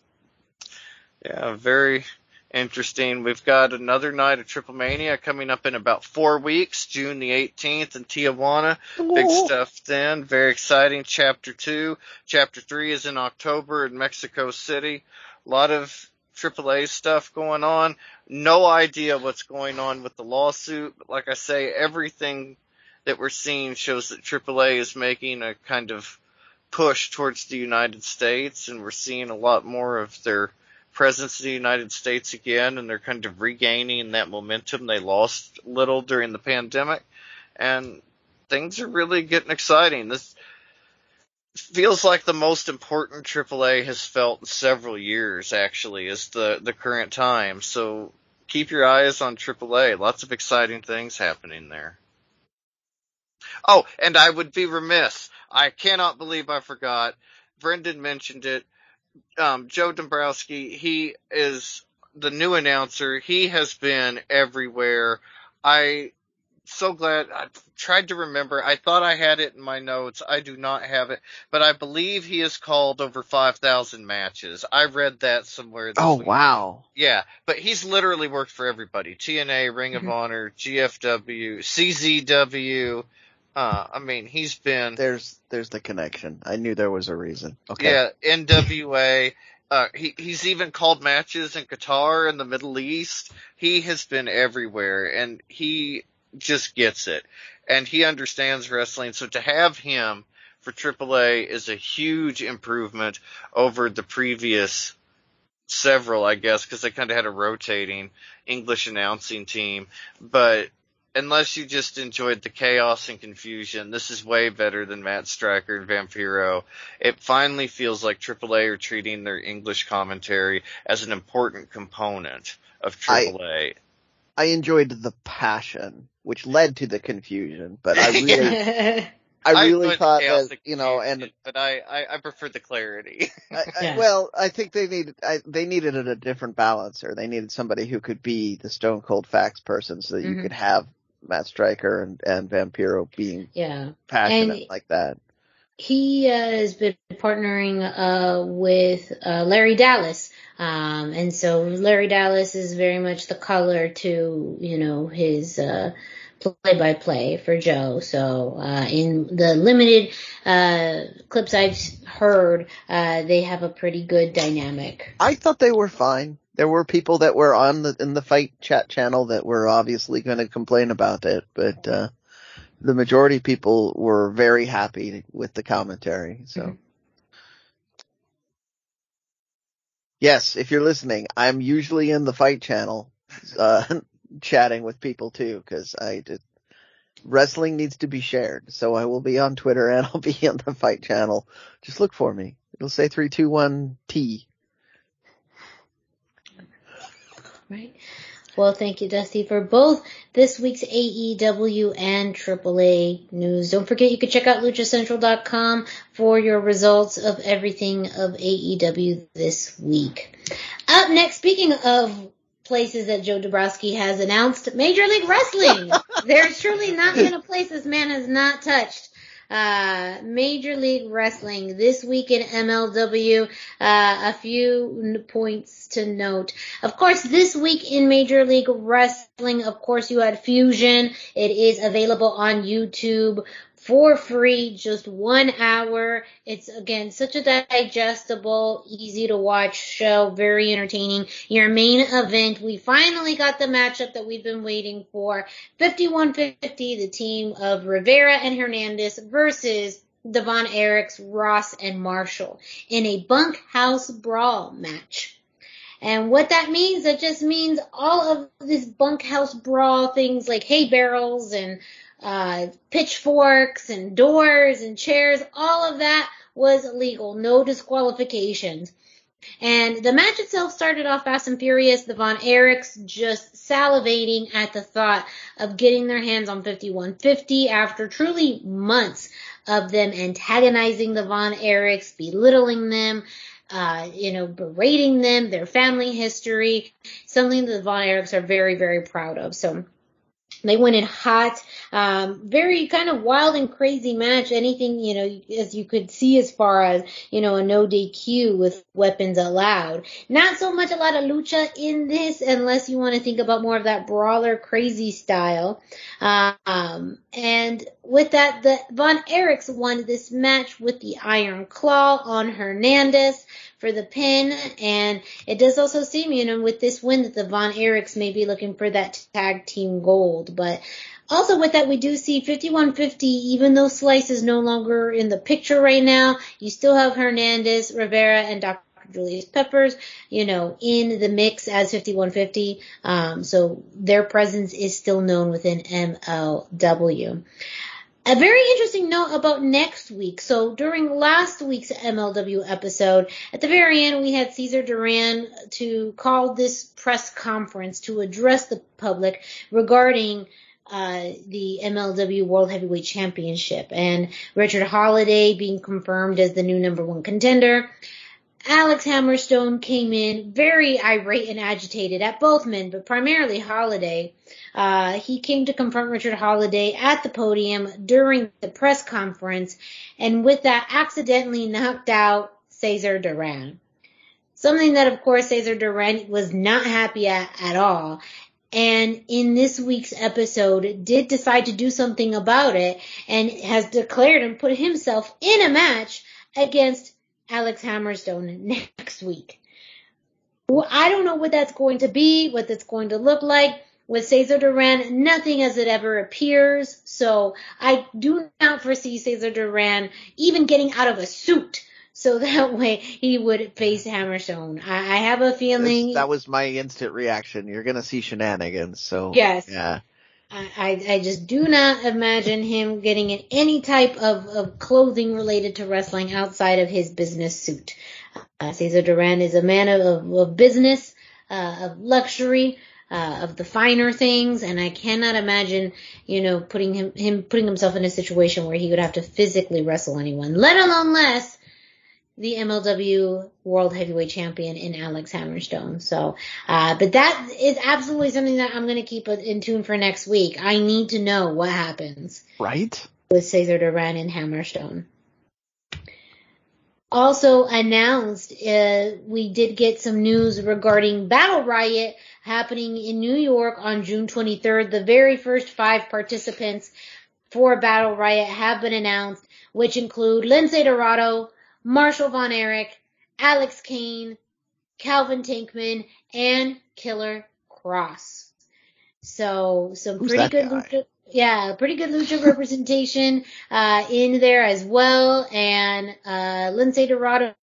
Yeah, very interesting. We've got another night of Triple Mania coming up in about four weeks, June the 18th in Tijuana. Big stuff then. Very exciting. Chapter 2. Chapter 3 is in October in Mexico City. A lot of AAA stuff going on. No idea what's going on with the lawsuit, but like I say, everything that we're seeing shows that AAA is making a kind of push towards the United States, and we're seeing a lot more of their presence in the United States again, and they're kind of regaining that momentum they lost a little during the pandemic, and things are really getting exciting. This feels like the most important AAA has felt in several years, actually, is the, the current time. So keep your eyes on AAA. Lots of exciting things happening there. Oh, and I would be remiss. I cannot believe I forgot. Brendan mentioned it. Um, Joe Dombrowski, he is the new announcer. He has been everywhere. I so glad I tried to remember. I thought I had it in my notes. I do not have it, but I believe he has called over 5,000 matches. I read that somewhere. This Oh week. wow. Yeah, but he's literally worked for everybody. TNA, Ring of Honor, GFW, CZW. Uh, I mean, he's been There's there's the connection. I knew there was a reason. Okay. yeah, NWA. Uh, he, he's even called matches in Qatar and the Middle East. He has been everywhere and he just gets it. And he understands wrestling. So to have him for AAA is a huge improvement over the previous several, I guess, because they kind of had a rotating English announcing team. But unless you just enjoyed the chaos and confusion, this is way better than Matt Striker and Vampiro. It finally feels like AAA are treating their English commentary as an important component of I- AAA. I enjoyed the passion, which led to the confusion, but I really, I really enjoyed the thought that, you know, and but I, I, I prefer the clarity. I, I, Yeah. well, I think they needed, I, they needed a different balancer. They needed somebody who could be the stone cold facts person so that you Mhm. could have Matt Striker and, and Vampiro being yeah. passionate And- like that. he uh, has been partnering uh, with uh, Larry Dallas. Um, and so Larry Dallas is very much the color to, you know, his uh, play-by-play for Joe. So uh, in the limited uh, clips I've heard, uh, they have a pretty good dynamic. I thought they were fine. There were people that were on the, in the fight chat channel that were obviously going to complain about it, but, uh, the majority of people were very happy with the commentary, so. Mhm. Yes, if you're listening, I'm usually in the fight channel, uh, chatting with people too, cause I did, wrestling needs to be shared. So I will be on Twitter and I'll be on the fight channel. Just look for me. It'll say 321T. Right. Well, thank you, Dusty, for both this week's AEW and AAA news. Don't forget you can check out luchacentral.com for your results of everything of AEW this week. Up next, speaking of places that Joe Dombrowski has announced, Major League Wrestling. There's truly not been a place this man has not touched. Uh, Major League Wrestling this week in MLW. Uh, a few points to note. Of course, this week in Major League Wrestling, of course, you had Fusion. It is available on YouTube for free, just one hour. It's again such a digestible, easy to watch show, very entertaining. Your main event, we finally got the matchup that we've been waiting for. 5150, the team of Rivera and Hernandez versus the Von Erichs, Ross, and Marshall in a bunkhouse brawl match. And what that means, that just means all of this bunkhouse brawl things like hay barrels and uh, pitchforks and doors and chairs, all of that was legal. No disqualifications. And the match itself started off fast and furious. The Von Erichs just salivating at the thought of getting their hands on 5150 after truly months of them antagonizing the Von Erichs, belittling them, uh, you know, berating them, their family history, something that the Von Erichs are very, very proud of. So they went in hot, um, very kind of wild and crazy match. Anything, you know, as you could see as far as, you know, a no DQ with weapons allowed. Not so much a lot of lucha in this unless you want to think about more of that brawler crazy style. Um, and with that, the Von Erichs won this match with the Iron Claw on Hernandez for the pin. And it does also seem, you know, with this win that the Von Erichs may be looking for that tag team gold. But also with that, we do see 5150, even though Slice is no longer in the picture right now, you still have Hernandez, Rivera, and Dr. Julius Peppers, you know, in the mix as 5150. Um, so their presence is still known within MLW. A very interesting note about next week. So during last week's MLW episode, at the very end, we had Cesar Duran to call this press conference to address the public regarding uh, the MLW World Heavyweight Championship and Richard Holliday being confirmed as the new number one contender. Alex Hammerstone came in very irate and agitated at both men, but primarily Holliday. Uh, he came to confront Richard Holliday at the podium during the press conference, and with that, accidentally knocked out Cesar Duran. Something that, of course, Cesar Duran was not happy at at all. And in this week's episode, did decide to do something about it and has declared and put himself in a match against Alex Hammerstone next week. Well, I don't know what that's going to be, what that's going to look like. With Cesar Duran, nothing as it ever appears. So I do not foresee Cesar Duran even getting out of a suit. So that way he would face Hammerstone. I, I have a feeling. That was my instant reaction. You're gonna see shenanigans. So yes. Yeah. I, I just do not imagine him getting in any type of, of clothing related to wrestling outside of his business suit. Uh, Cesar Duran is a man of, of business, uh, of luxury, uh, of the finer things, and I cannot imagine, you know, putting him, him putting himself in a situation where he would have to physically wrestle anyone, let alone less the MLW World Heavyweight Champion in Alex Hammerstone. So, uh, but that is absolutely something that I'm going to keep in tune for next week. I need to know what happens. Right. With Cesar Duran and Hammerstone. Also announced, uh, we did get some news regarding Battle Riot happening in New York on June 23rd. The very first five participants for Battle Riot have been announced, which include Lince Dorado, Marshall Von Erich, Alex Kane, Calvin Tankman, and Killer Kross. So some Who's pretty good lucha, yeah, pretty good lucha representation uh, in there as well. And uh, Lince Dorado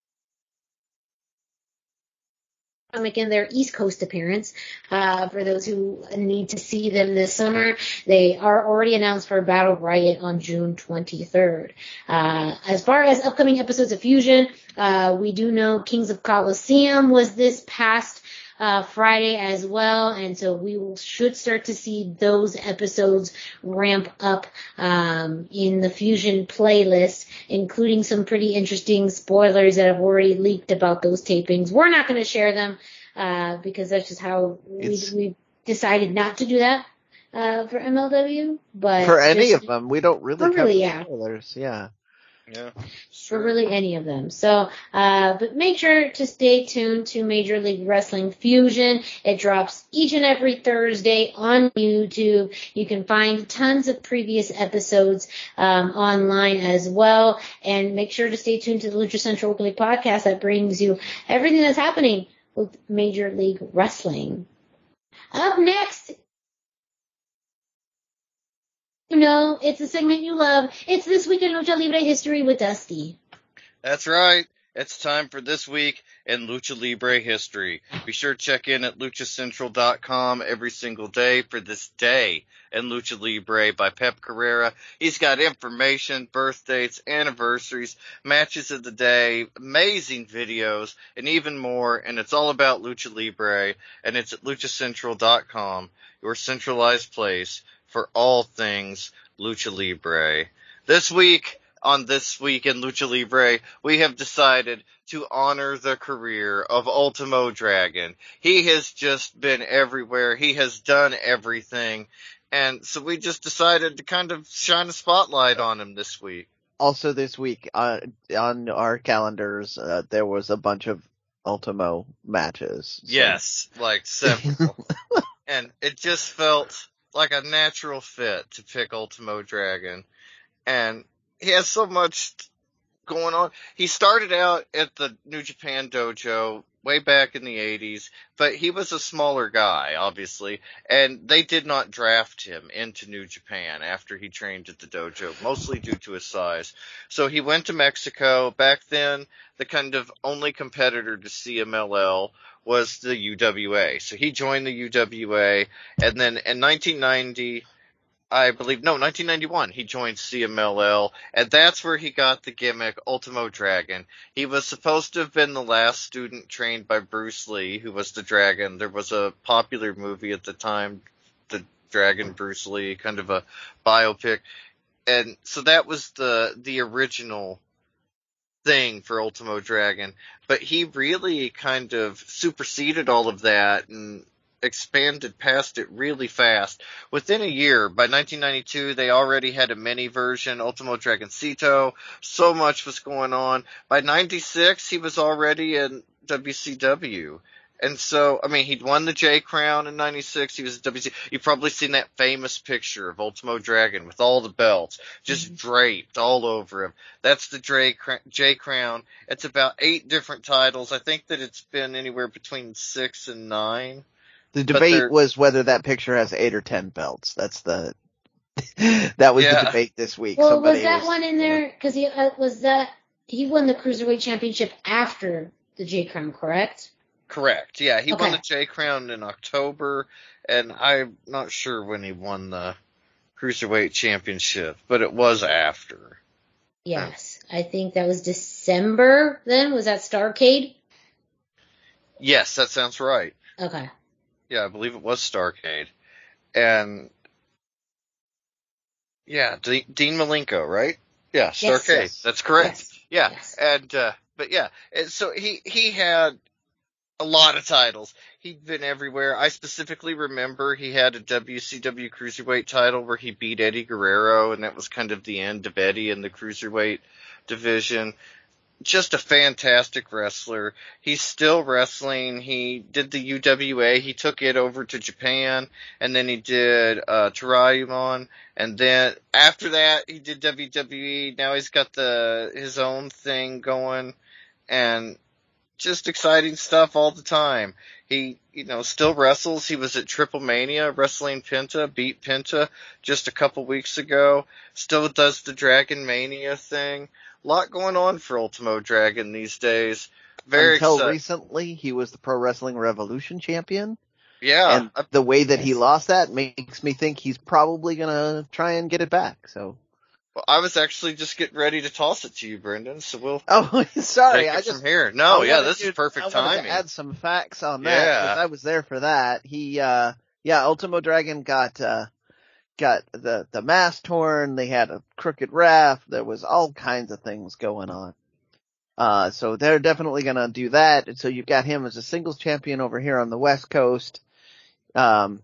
making their East Coast appearance. Uh, for those who need to see them this summer, they are already announced for Battle Riot on June 23rd. Uh, as far as upcoming episodes of Fusion, uh, we do know Kings of Colosseum was this past uh, Friday as well, and so we will, should start to see those episodes ramp up um, in the Fusion playlist, including some pretty interesting spoilers that have already leaked about those tapings. We're not going to share them uh, because that's just how we, we decided not to do that uh, for MLW. But For any just- of them, we don't really For cover really, yeah. spoilers. Yeah. Yeah. For really any of them. So, uh, but make sure to stay tuned to Major League Wrestling Fusion. It drops each and every Thursday on YouTube. You can find tons of previous episodes um, online as well. And make sure to stay tuned to the Lucha Central Weekly podcast that brings you everything that's happening with Major League Wrestling. Up next know, it's a segment you love. It's This Week in Lucha Libre History with Dusty. That's right. It's time for this week in Lucha Libre history. Be sure to check in at luchacentral.com every single day for this day in Lucha Libre by Pep Carrera. He's got information, birth dates, anniversaries, matches of the day, amazing videos, and even more. And it's all about Lucha Libre. And it's at luchacentral.com, your centralized place for all things Lucha Libre. This week, on This Week in Lucha Libre, we have decided to honor the career of Ultimo Dragon. He has just been everywhere. He has done everything. And so we just decided to kind of shine a spotlight on him this week. Also this week, uh, on our calendars, uh, there was a bunch of Ultimo matches. So. Yes, like several. and it just felt like a natural fit to pick Ultimo Dragon. And he has so much going on. He started out at the New Japan Dojo way back in the 80s, but he was a smaller guy, obviously, and they did not draft him into New Japan after he trained at the dojo, mostly due to his size. So he went to Mexico. Back then, the kind of only competitor to CMLL was the UWA. So he joined the UWA, and then in 1990, I believe, no, 1991, he joined CMLL, and that's where he got the gimmick Ultimo Dragon. He was supposed to have been the last student trained by Bruce Lee, who was the Dragon. There was a popular movie at the time, The Dragon Bruce Lee, kind of a biopic. And so that was the, the original thing for Ultimo Dragon, but he really kind of superseded all of that and expanded past it really fast. Within a year, by 1992, they already had a mini version, Ultimo Dragoncito. So much was going on. By 96, he was already in WCW. And so, I mean, he'd won the J Crown in '96. He was at WC. You've probably seen that famous picture of Ultimo Dragon with all the belts just mm-hmm. draped all over him. That's the J, J Crown. It's about eight different titles. I think that it's been anywhere between six and nine. The debate was whether that picture has eight or ten belts. That's the that was yeah. the debate this week. Well, Somebody was that was, one in there? Because he uh, was that he won the cruiserweight championship after the J Crown, correct? Correct. Yeah, he okay. won the J Crown in October, and I'm not sure when he won the cruiserweight championship, but it was after. Yes, I think that was December. Then was that Starcade? Yes, that sounds right. Okay. Yeah, I believe it was Starcade. And yeah, D- Dean Malenko, right? Yeah, Starcade. Yes, yes. That's correct. Yes, yeah. Yes. And uh but yeah, and so he he had a lot of titles. He'd been everywhere. I specifically remember he had a WCW Cruiserweight title where he beat Eddie Guerrero and that was kind of the end of Eddie in the Cruiserweight division just a fantastic wrestler. He's still wrestling. He did the UWA. He took it over to Japan, and then he did uh, Toryumon, and then after that he did WWE. Now he's got the his own thing going, and just exciting stuff all the time. He, you know, still wrestles. He was at Triple Mania wrestling Penta, beat Penta just a couple weeks ago. Still does the Dragomania thing lot going on for Ultimo Dragon these days. Very until recently, he was the Pro Wrestling Revolution champion. Yeah, and the way that he lost that makes me think he's probably gonna try and get it back. So. Well, I was actually just getting ready to toss it to you, Brendan. So we'll. Oh, sorry. I just here. No, yeah, this is perfect I timing. To add some facts on that. Yeah. I was there for that. He, uh, yeah, Ultimo Dragon got, uh, got the the mask torn. They had a crooked raft, There was all kinds of things going on. Uh, so they're definitely gonna do that. And so you've got him as a singles champion over here on the West Coast. Um,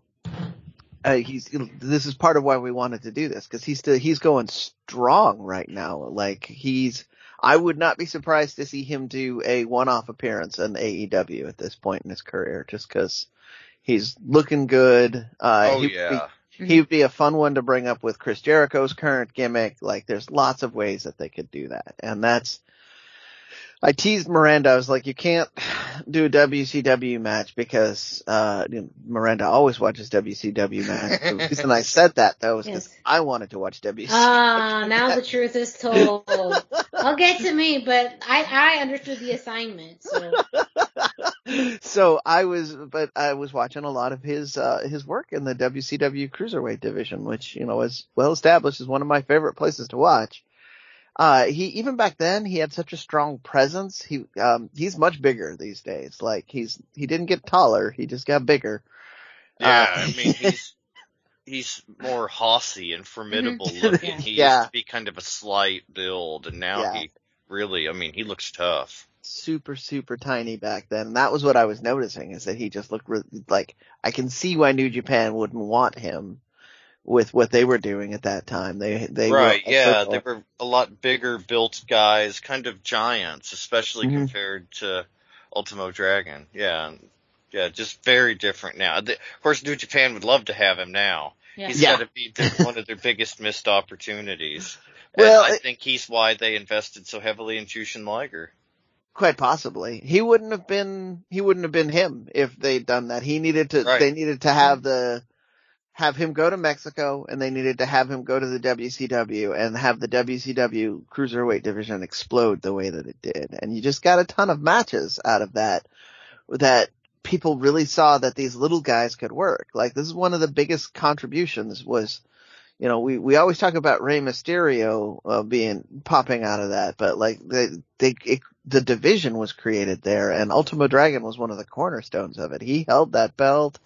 uh, he's this is part of why we wanted to do this because he's still he's going strong right now. Like he's I would not be surprised to see him do a one-off appearance in AEW at this point in his career, just because he's looking good. Uh, oh he, yeah. Mm-hmm. He'd be a fun one to bring up with Chris Jericho's current gimmick. Like there's lots of ways that they could do that. And that's, I teased Miranda. I was like, you can't, do a WCW match because uh, you know, Miranda always watches WCW match. The reason I said that though is because Yes. I wanted to watch WCW. Ah, now the truth is told. I'll get to me, but I I understood the assignment. So so I was, but I was watching a lot of his uh, his work in the WCW cruiserweight division, which you know is well established is one of my favorite places to watch. Uh, he even back then he had such a strong presence. He um he's much bigger these days. Like he's he didn't get taller, he just got bigger. Yeah, Uh, I mean he's he's more hossy and formidable looking. He Yeah. used to be kind of a slight build, and now Yeah. he really, I mean, he looks tough. super super tiny back then. And that was what I was noticing is that he just looked really, like I can see why New Japan wouldn't want him with what they were doing at that time. They they right, were yeah, they were a lot bigger built guys, kind of giants, especially Mhm. compared to Ultimo Dragon. Yeah, yeah, just very different now. The- Of course, New Japan would love to have him now. yeah. He's Yeah. got to be the, one of their biggest missed opportunities. Well, and I it- think he's why they invested so heavily in Jushin Liger. Quite possibly. He wouldn't have been he wouldn't have been him if they'd done that. He needed to Right. they needed to have the have him go to Mexico and they needed to have him go to the WCW and have the WCW cruiserweight division explode the way that it did. And you just got a ton of matches out of that that people really saw that these little guys could work. Like this is one of the biggest contributions was you know, we, we always talk about Rey Mysterio uh, being popping out of that, but like they they it, the division was created there, and Ultimo Dragon was one of the cornerstones of it. He held that belt.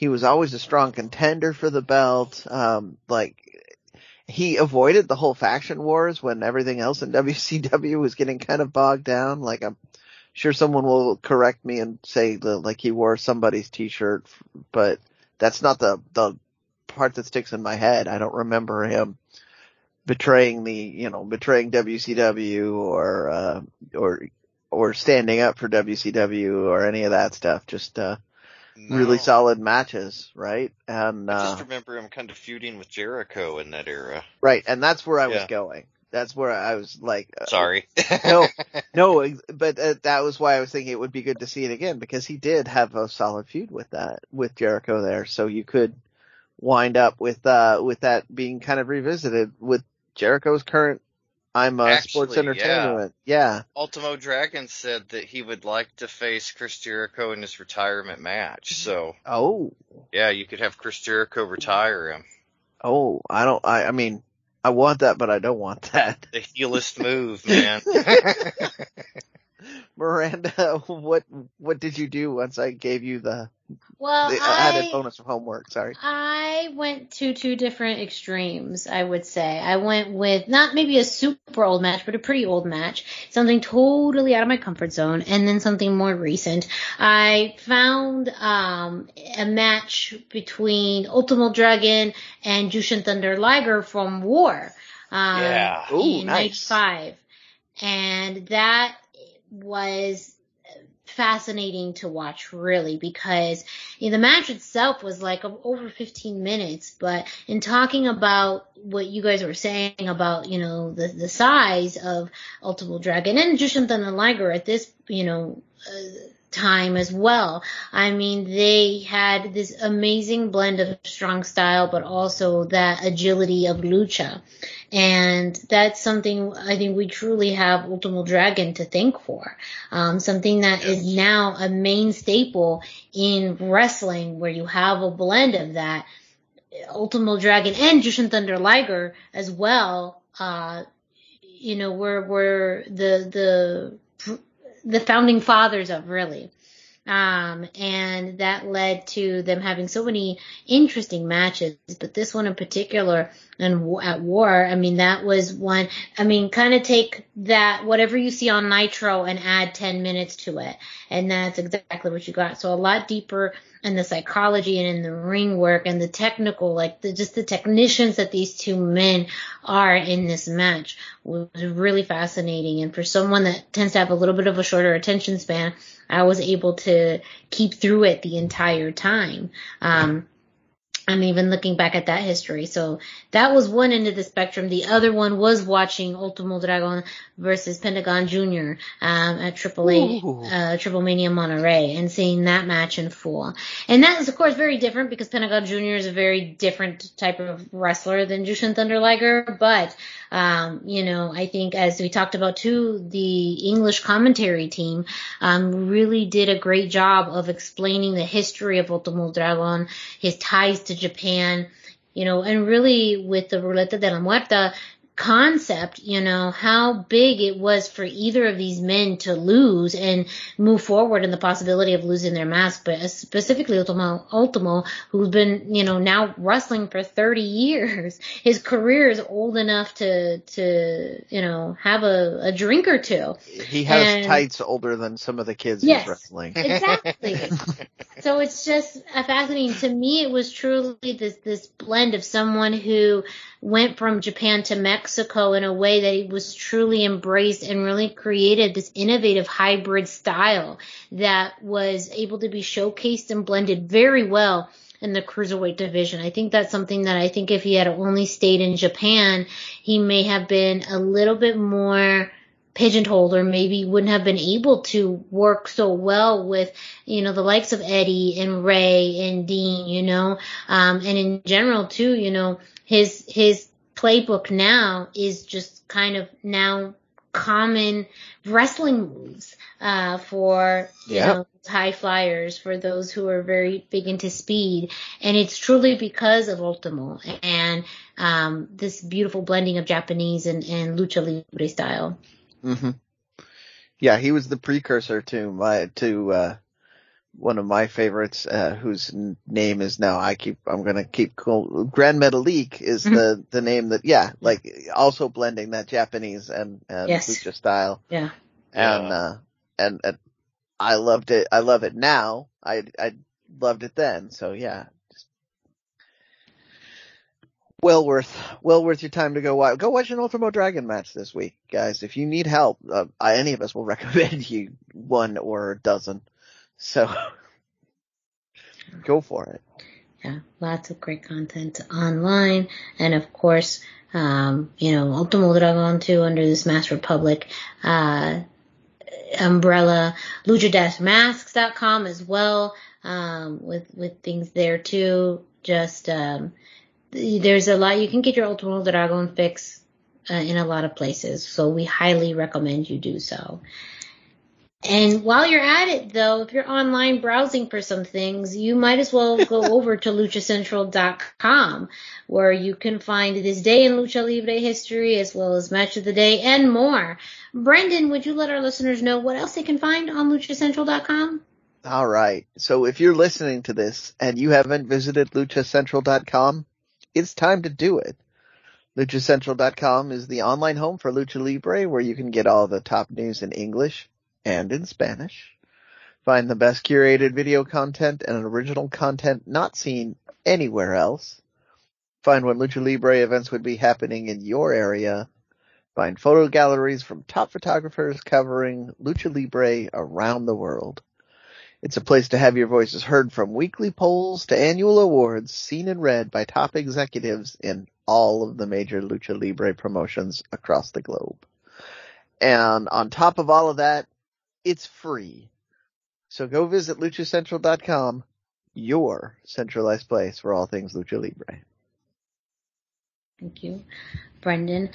He was always a strong contender for the belt. Um, like he avoided the whole faction wars when everything else in WCW was getting kind of bogged down. Like I'm sure someone will correct me and say that like he wore somebody's t-shirt, but that's not the the part that sticks in my head. I don't remember him betraying the, you know, betraying WCW or, uh, or, or standing up for WCW or any of that stuff. Just, uh, really solid matches, right? And, I uh, just remember him kind of feuding with Jericho in that era. right. And that's where I was going. That's where I was like, uh, Sorry. no, no, but uh, that was why I was thinking it would be good to see it again because he did have a solid feud with that with Jericho there, so you could wind up with uh with that being kind of revisited with Jericho's current I'm a sports Actually, yeah. entertainment. Yeah. Ultimo Dragon said that he would like to face Chris Jericho in his retirement match. So Oh. yeah, you could have Chris Jericho retire him. Oh, I don't I I mean I want that but I don't want that. The heelest move, man. Miranda, what what did you do once I gave you the, Well, the added I bonus of homework? Sorry. I went to two different extremes, I would say. I went with not maybe a super old match, but a pretty old match. Something totally out of my comfort zone, and then something more recent. I found um, a match between Ultimo Dragon and Jushin Thunder Liger from War. Um, Yeah. Ooh, in nice. 95. And that was fascinating to watch really because you know, the match itself was like over 15 minutes but in talking about what you guys were saying about you know the the size of Ultimo Dragon and Jushin Thunder Liger at this you know uh, time as well. I mean, they had this amazing blend of strong style, but also that agility of lucha. And that's something I think we truly have Ultimo Dragon to thank for. Um, something that is now a main staple in wrestling where you have a blend of that. Ultimo Dragon and Jushin Thunder Liger as well, uh, you know, were, were the, the, the founding fathers of really. Um, and that led to them having so many interesting matches, but this one in particular and at war, I mean, that was one, I mean, kind of take that, whatever you see on Nitro and add 10 minutes to it. And that's exactly what you got. So a lot deeper in the psychology and in the ring work and the technical, like the, just the technicians that these two men are in this match was really fascinating. And for someone that tends to have a little bit of a shorter attention span, I was able to keep through it the entire time. Um, I'm even looking back at that history. So that was one end of the spectrum. The other one was watching Ultimo Dragon versus Pentagon Jr. Um, at AAA, uh, Triple Mania Monterrey and seeing that match in full. And that is of course very different because Pentagon Jr. is a very different type of wrestler than Jushin Thunder Liger, but um, you know, I think as we talked about too, the English commentary team um, really did a great job of explaining the history of Ultimo Dragon, his ties to Japan, you know, and really with the Ruleta de la Muerta, concept, you know, how big it was for either of these men to lose and move forward in the possibility of losing their mask, but specifically Ultimo, Ultimo, who's been, you know, now wrestling for 30 years. His career is old enough to, to, you know, have a, a drink or two. He has and, tights older than some of the kids yes, he's wrestling. Exactly. so it's just fascinating. To me, it was truly this, this blend of someone who went from Japan to Mexico in a way that he was truly embraced and really created this innovative hybrid style that was able to be showcased and blended very well in the cruiserweight division. I think that's something that I think if he had only stayed in Japan, he may have been a little bit more pigeonholed or maybe wouldn't have been able to work so well with, you know, the likes of Eddie and Rey and Dean, you know, um, and in general too, you know, his his playbook now is just kind of now common wrestling moves uh, for you know high flyers for those who are very big into speed. And it's truly because of Ultimo and um, this beautiful blending of Japanese and, and lucha libre style. Mm-hmm. Yeah, he was the precursor to my to uh, one of my favorites, uh, whose name is now I keep I'm gonna keep cool. Gran Metalik is mm-hmm. the the name that yeah, like also blending that Japanese and and yes. lucha style. Yeah. And yeah. uh and, and I loved it. I love it now. I I loved it then. So yeah. Well worth, well worth your time to go watch. Go watch an Ultimo Dragon match this week, guys. If you need help, uh, any of us will recommend you one or a dozen. So go for it. Yeah, lots of great content online, and of course, um, you know, Ultimo Dragon 2 under this Mask Republic, uh, umbrella, lucha-masks.com as well, um, with, with things there too. Just, um, there's a lot, you can get your Ultimo Dragon fix, uh, in a lot of places, so we highly recommend you do so. And while you're at it though, if you're online browsing for some things, you might as well go over to luchacentral.com where you can find this day in Lucha Libre history as well as match of the day and more. Brendan, would you let our listeners know what else they can find on luchacentral.com? All right. So if you're listening to this and you haven't visited luchacentral.com, it's time to do it. LuchaCentral.com is the online home for Lucha Libre where you can get all the top news in English, and in Spanish. Find the best curated video content and original content not seen anywhere else. Find when Lucha Libre events would be happening in your area. Find photo galleries from top photographers covering Lucha Libre around the world. It's a place to have your voices heard from weekly polls to annual awards seen and read by top executives in all of the major Lucha Libre promotions across the globe. And on top of all of that, it's free. So go visit luchacentral.com, your centralized place for all things lucha libre. Thank you, Brendan.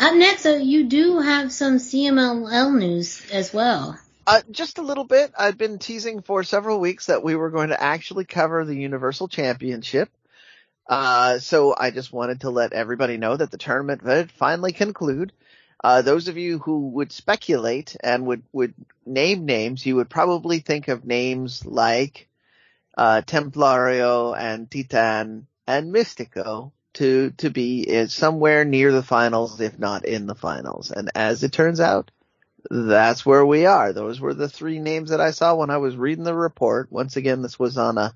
Up next, you do have some CMLL news as well. Uh, just a little bit. I've been teasing for several weeks that we were going to actually cover the Universal Championship. Uh, so I just wanted to let everybody know that the tournament would finally conclude. Uh, those of you who would speculate and would, would name names, you would probably think of names like, uh, Templario and Titan and Mystico to, to be somewhere near the finals, if not in the finals. And as it turns out, that's where we are. Those were the three names that I saw when I was reading the report. Once again, this was on a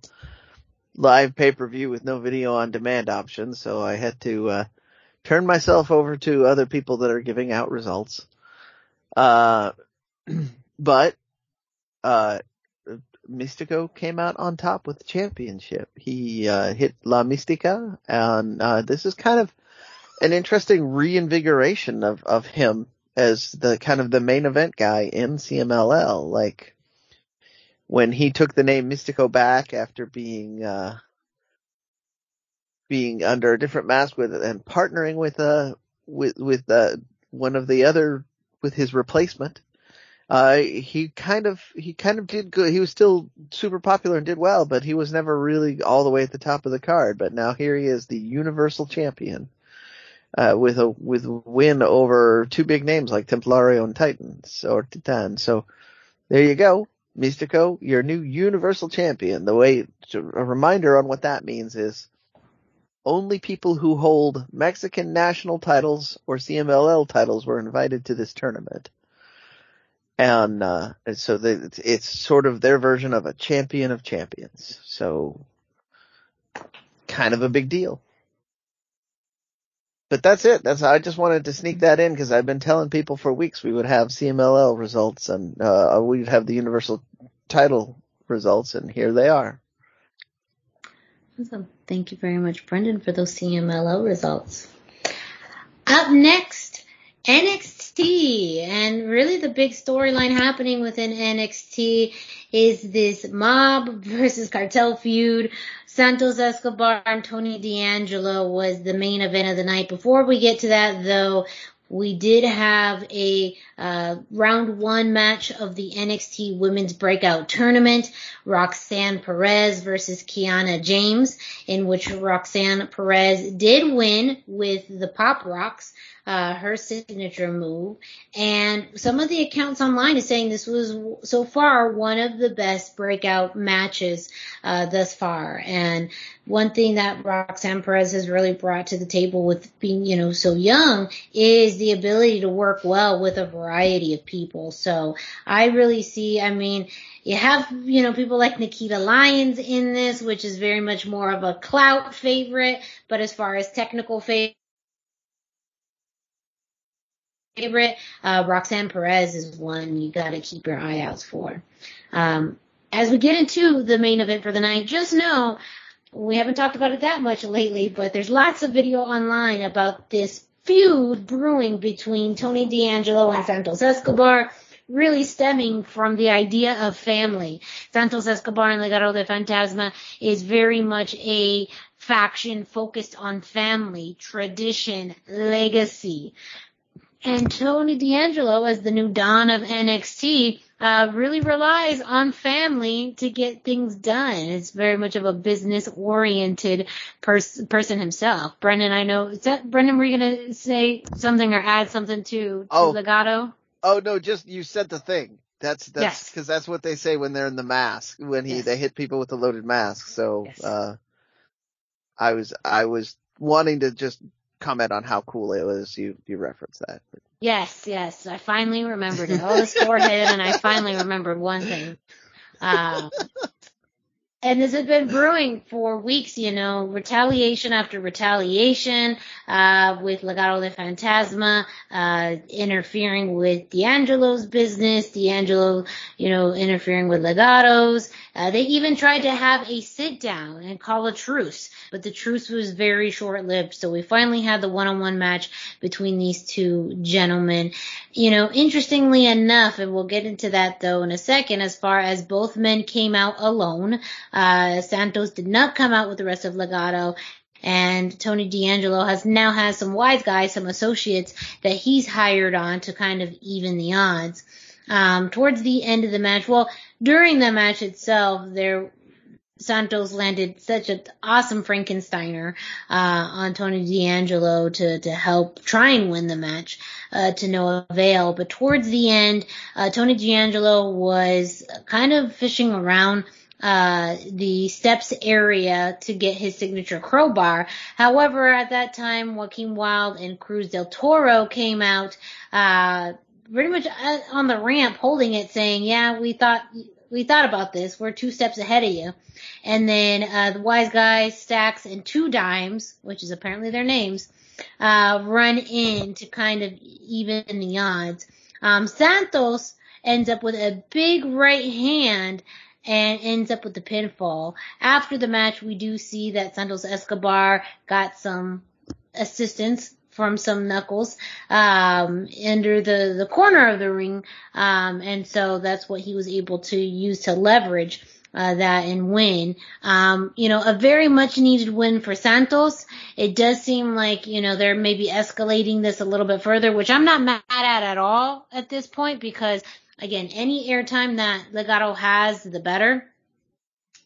live pay-per-view with no video on demand option, so I had to, uh, turn myself over to other people that are giving out results. Uh, but, uh, Mystico came out on top with the championship. He uh, hit La Mystica, and uh, this is kind of an interesting reinvigoration of of him as the kind of the main event guy in CMLL. Like when he took the name Mystico back after being uh, being under a different mask with and partnering with uh with with uh, one of the other with his replacement uh, he kind of he kind of did good. He was still super popular and did well, but he was never really all the way at the top of the card. But now here he is, the Universal Champion, uh, with a with win over two big names like Templario and Titans or Titan. So there you go, Mystico, your new Universal Champion. The way a reminder on what that means is only people who hold Mexican national titles or CMLL titles were invited to this tournament and uh, so they, it's sort of their version of a champion of champions. So kind of a big deal. But that's it. That's I just wanted to sneak that in because I've been telling people for weeks we would have CMLL results and uh, we'd have the universal title results, and here they are. Awesome. Thank you very much, Brendan, for those CMLL results. Up next, NXT NXT. And really the big storyline happening within NXT is this mob versus cartel feud. Santos Escobar and Tony D'Angelo was the main event of the night. Before we get to that though, we did have a uh, round one match of the NXT Women's Breakout Tournament, Roxanne Perez versus Kiana James, in which Roxanne Perez did win with the Pop Rox uh, her signature move. And some of the accounts online is saying this was so far one of the best breakout matches uh, thus far. And one thing that Roxanne Perez has really brought to the table with being, you know, so young is the ability to work well with a variety of people. So I really see, I mean, you have, you know, people like Nikita Lyons in this, which is very much more of a clout favorite, but as far as technical favorite, favorite. Uh, Roxanne Perez is one you got to keep your eye out for. Um, as we get into the main event for the night, just know we haven't talked about it that much lately, but there's lots of video online about this feud brewing between Tony D'Angelo and Santos Escobar, really stemming from the idea of family. Santos Escobar and Legado del Fantasma is very much a faction focused on family, tradition, legacy. And Tony D'Angelo, as the new Don of NXT, uh, really relies on family to get things done. It's very much of a business oriented pers- person himself. Brendan, I know, is that, Brendan, were you going to say something or add something to, to oh. Legado? Oh no, just, you said the thing. That's, that's, yes. cause that's what they say when they're in the mask, when he, yes. they hit people with the loaded mask. So, yes. uh, I was, I was wanting to just comment on how cool it was. You you referenced that. Yes, yes. I finally remembered it. All this forehead, and I finally remembered one thing. Uh, and this has been brewing for weeks, you know, retaliation after retaliation, uh, with Legado de Fantasma, uh, interfering with D'Angelo's business, D'Angelo, you know, interfering with Legado's. Uh, they even tried to have a sit down and call a truce, but the truce was very short lived. So we finally had the one on one match between these two gentlemen. You know, interestingly enough, and we'll get into that though in a second, as far as both men came out alone, uh, Santos did not come out with the rest of Legado and Tony D'Angelo has now has some wise guys, some associates that he's hired on to kind of even the odds. Um, towards the end of the match, well, during the match itself, there Santos landed such an awesome Frankensteiner uh, on Tony D'Angelo to to help try and win the match uh, to no avail. But towards the end, uh, Tony D'Angelo was kind of fishing around uh, the steps area to get his signature crowbar. However, at that time, Joaquin Wilde and Cruz del Toro came out, uh, pretty much uh, on the ramp holding it saying, yeah, we thought, we thought about this. We're two steps ahead of you. And then, uh, the wise guys, Stacks, and Two Dimes, which is apparently their names, uh, run in to kind of even the odds. Um, Santos ends up with a big right hand and ends up with the pinfall. After the match, we do see that Santos Escobar got some assistance from some knuckles um, under the the corner of the ring, um, and so that's what he was able to use to leverage. Uh, that and win. Um, you know, a very much needed win for Santos. It does seem like, you know, they're maybe escalating this a little bit further, which I'm not mad at at all at this point because again, any airtime that Legado has, the better.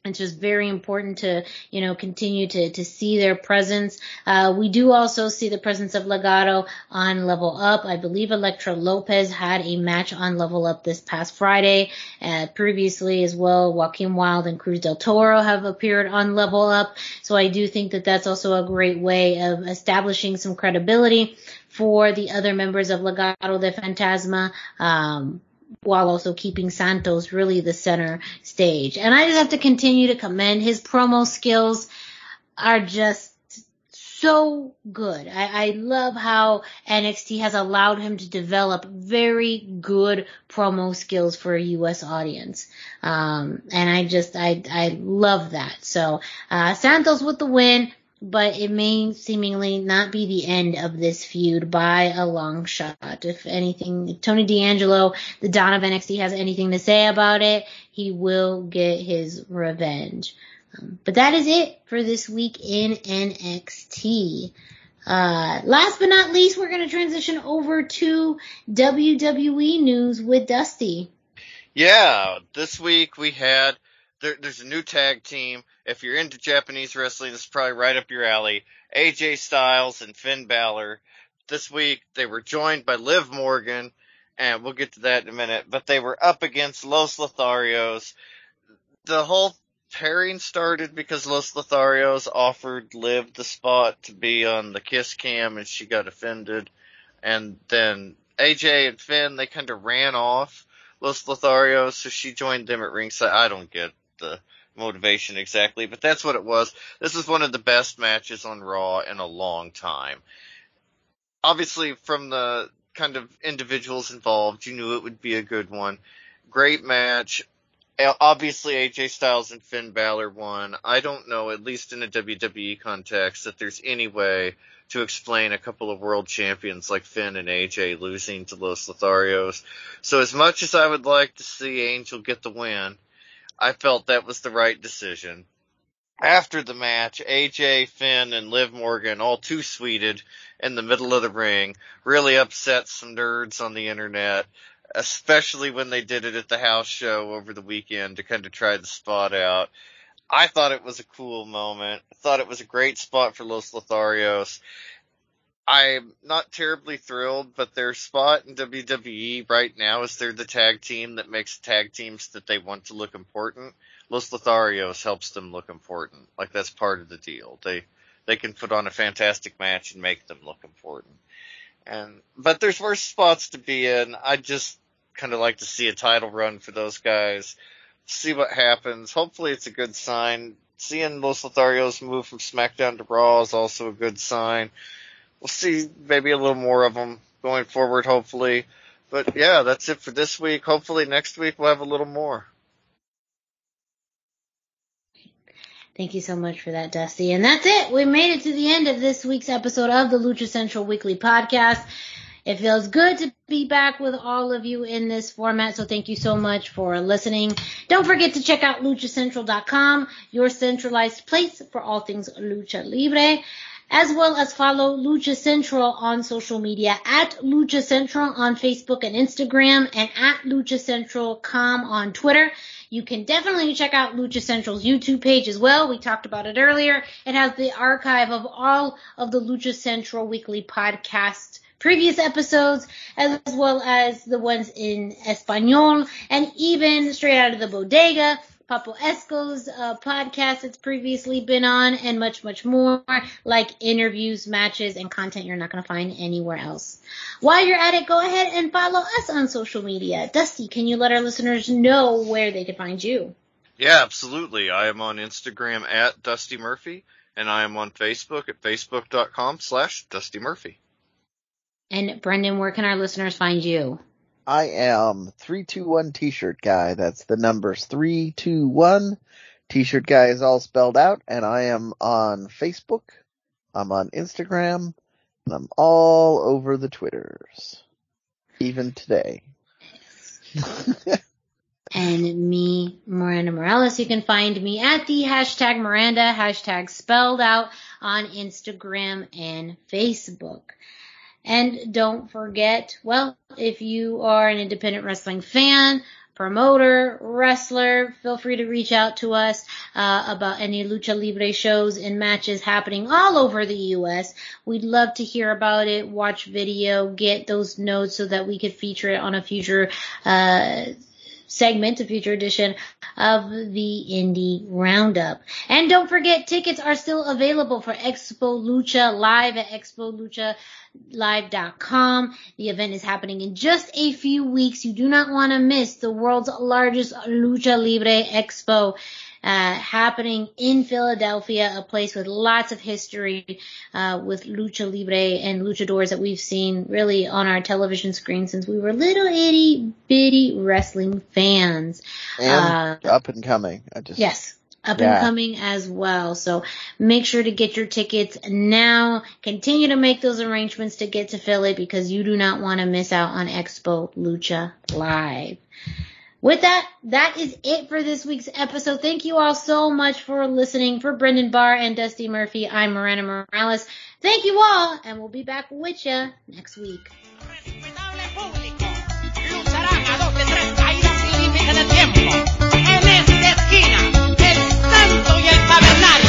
It's just very important to, you know, continue to, to see their presence. Uh, we do also see the presence of Legado on Level Up. I believe Electra Lopez had a match on Level Up this past Friday. Uh, previously as well, Joaquin Wilde and Cruz del Toro have appeared on Level Up. So I do think that that's also a great way of establishing some credibility for the other members of Legado de Fantasma. Um, while also keeping Santos really the center stage. And I just have to continue to commend his promo skills are just so good. I, I love how NXT has allowed him to develop very good promo skills for a U.S. audience. Um, and I just, I, I love that. So, uh, Santos with the win but it may seemingly not be the end of this feud by a long shot. If anything, if Tony D'Angelo, the Don of NXT, has anything to say about it, he will get his revenge. Um, but that is it for this week in NXT. Uh, last but not least, we're going to transition over to WWE news with Dusty. Yeah, this week we had there, there's a new tag team. If you're into Japanese wrestling, this is probably right up your alley. AJ Styles and Finn Balor. This week they were joined by Liv Morgan, and we'll get to that in a minute. But they were up against Los Lotharios. The whole pairing started because Los Lotharios offered Liv the spot to be on the Kiss Cam, and she got offended. And then AJ and Finn they kind of ran off. Los Lotharios, so she joined them at ringside. I don't get the motivation exactly, but that's what it was. This is one of the best matches on Raw in a long time. Obviously, from the kind of individuals involved, you knew it would be a good one. Great match. Obviously, AJ Styles and Finn Balor won. I don't know, at least in a WWE context, that there's any way to explain a couple of world champions like Finn and AJ losing to Los Lotharios. So as much as I would like to see Angel get the win, I felt that was the right decision. After the match, AJ, Finn, and Liv Morgan, all too sweeted in the middle of the ring, really upset some nerds on the internet, especially when they did it at the house show over the weekend to kind of try the spot out. I thought it was a cool moment. I thought it was a great spot for Los Lotharios. I'm not terribly thrilled, but their spot in WWE right now is they're the tag team that makes tag teams that they want to look important. Los Lotharios helps them look important. Like that's part of the deal. They they can put on a fantastic match and make them look important. And but there's worse spots to be in. I just kind of like to see a title run for those guys. See what happens. Hopefully it's a good sign. Seeing Los Lotharios move from SmackDown to Raw is also a good sign we'll see maybe a little more of them going forward, hopefully. But yeah, that's it for this week. Hopefully next week we'll have a little more. Thank you so much for that, Dusty. And that's it. We made it to the end of this week's episode of the Lucha Central Weekly Podcast. It feels good to be back with all of you in this format, so thank you so much for listening. Don't forget to check out luchacentral.com, your centralized place for all things lucha libre as well as follow Lucha Central on social media at Lucha Central on Facebook and Instagram and at Lucha Central com on Twitter. You can definitely check out Lucha Central's YouTube page as well. We talked about it earlier. It has the archive of all of the Lucha Central weekly podcast previous episodes, as well as the ones in Espanol, and even straight out of the bodega. Papo Esco's uh, podcast that's previously been on, and much, much more, like interviews, matches, and content you're not going to find anywhere else. While you're at it, go ahead and follow us on social media. Dusty, can you let our listeners know where they can find you? Yeah, absolutely. I am on Instagram at Dusty Murphy, and I am on Facebook at facebook.com slash Dusty Murphy. And Brendan, where can our listeners find you? I am 321 t-shirt guy. That's the numbers 321. T-shirt guy is all spelled out and I am on Facebook. I'm on Instagram and I'm all over the Twitters. Even today. and me, Miranda Morales. You can find me at the hashtag Miranda, hashtag spelled out on Instagram and Facebook. And don't forget, well, if you are an independent wrestling fan, promoter, wrestler, feel free to reach out to us uh, about any lucha libre shows and matches happening all over the U.S. We'd love to hear about it, watch video, get those notes so that we could feature it on a future uh, segment, a future edition of the Indie Roundup. And don't forget, tickets are still available for Expo Lucha live at expoluchalive.com. The event is happening in just a few weeks. You do not want to miss the world's largest Lucha Libre Expo uh, happening in Philadelphia, a place with lots of history uh, with lucha libre and luchadors that we've seen really on our television screen since we were little itty bitty wrestling fans. And uh, up and coming. I just yes up yeah. and coming as well. So make sure to get your tickets now. Continue to make those arrangements to get to Philly because you do not want to miss out on Expo Lucha Live. With that, that is it for this week's episode. Thank you all so much for listening. For Brendan Barr and Dusty Murphy, I'm Miranda Morales. Thank you all, and we'll be back with you next week. el y el.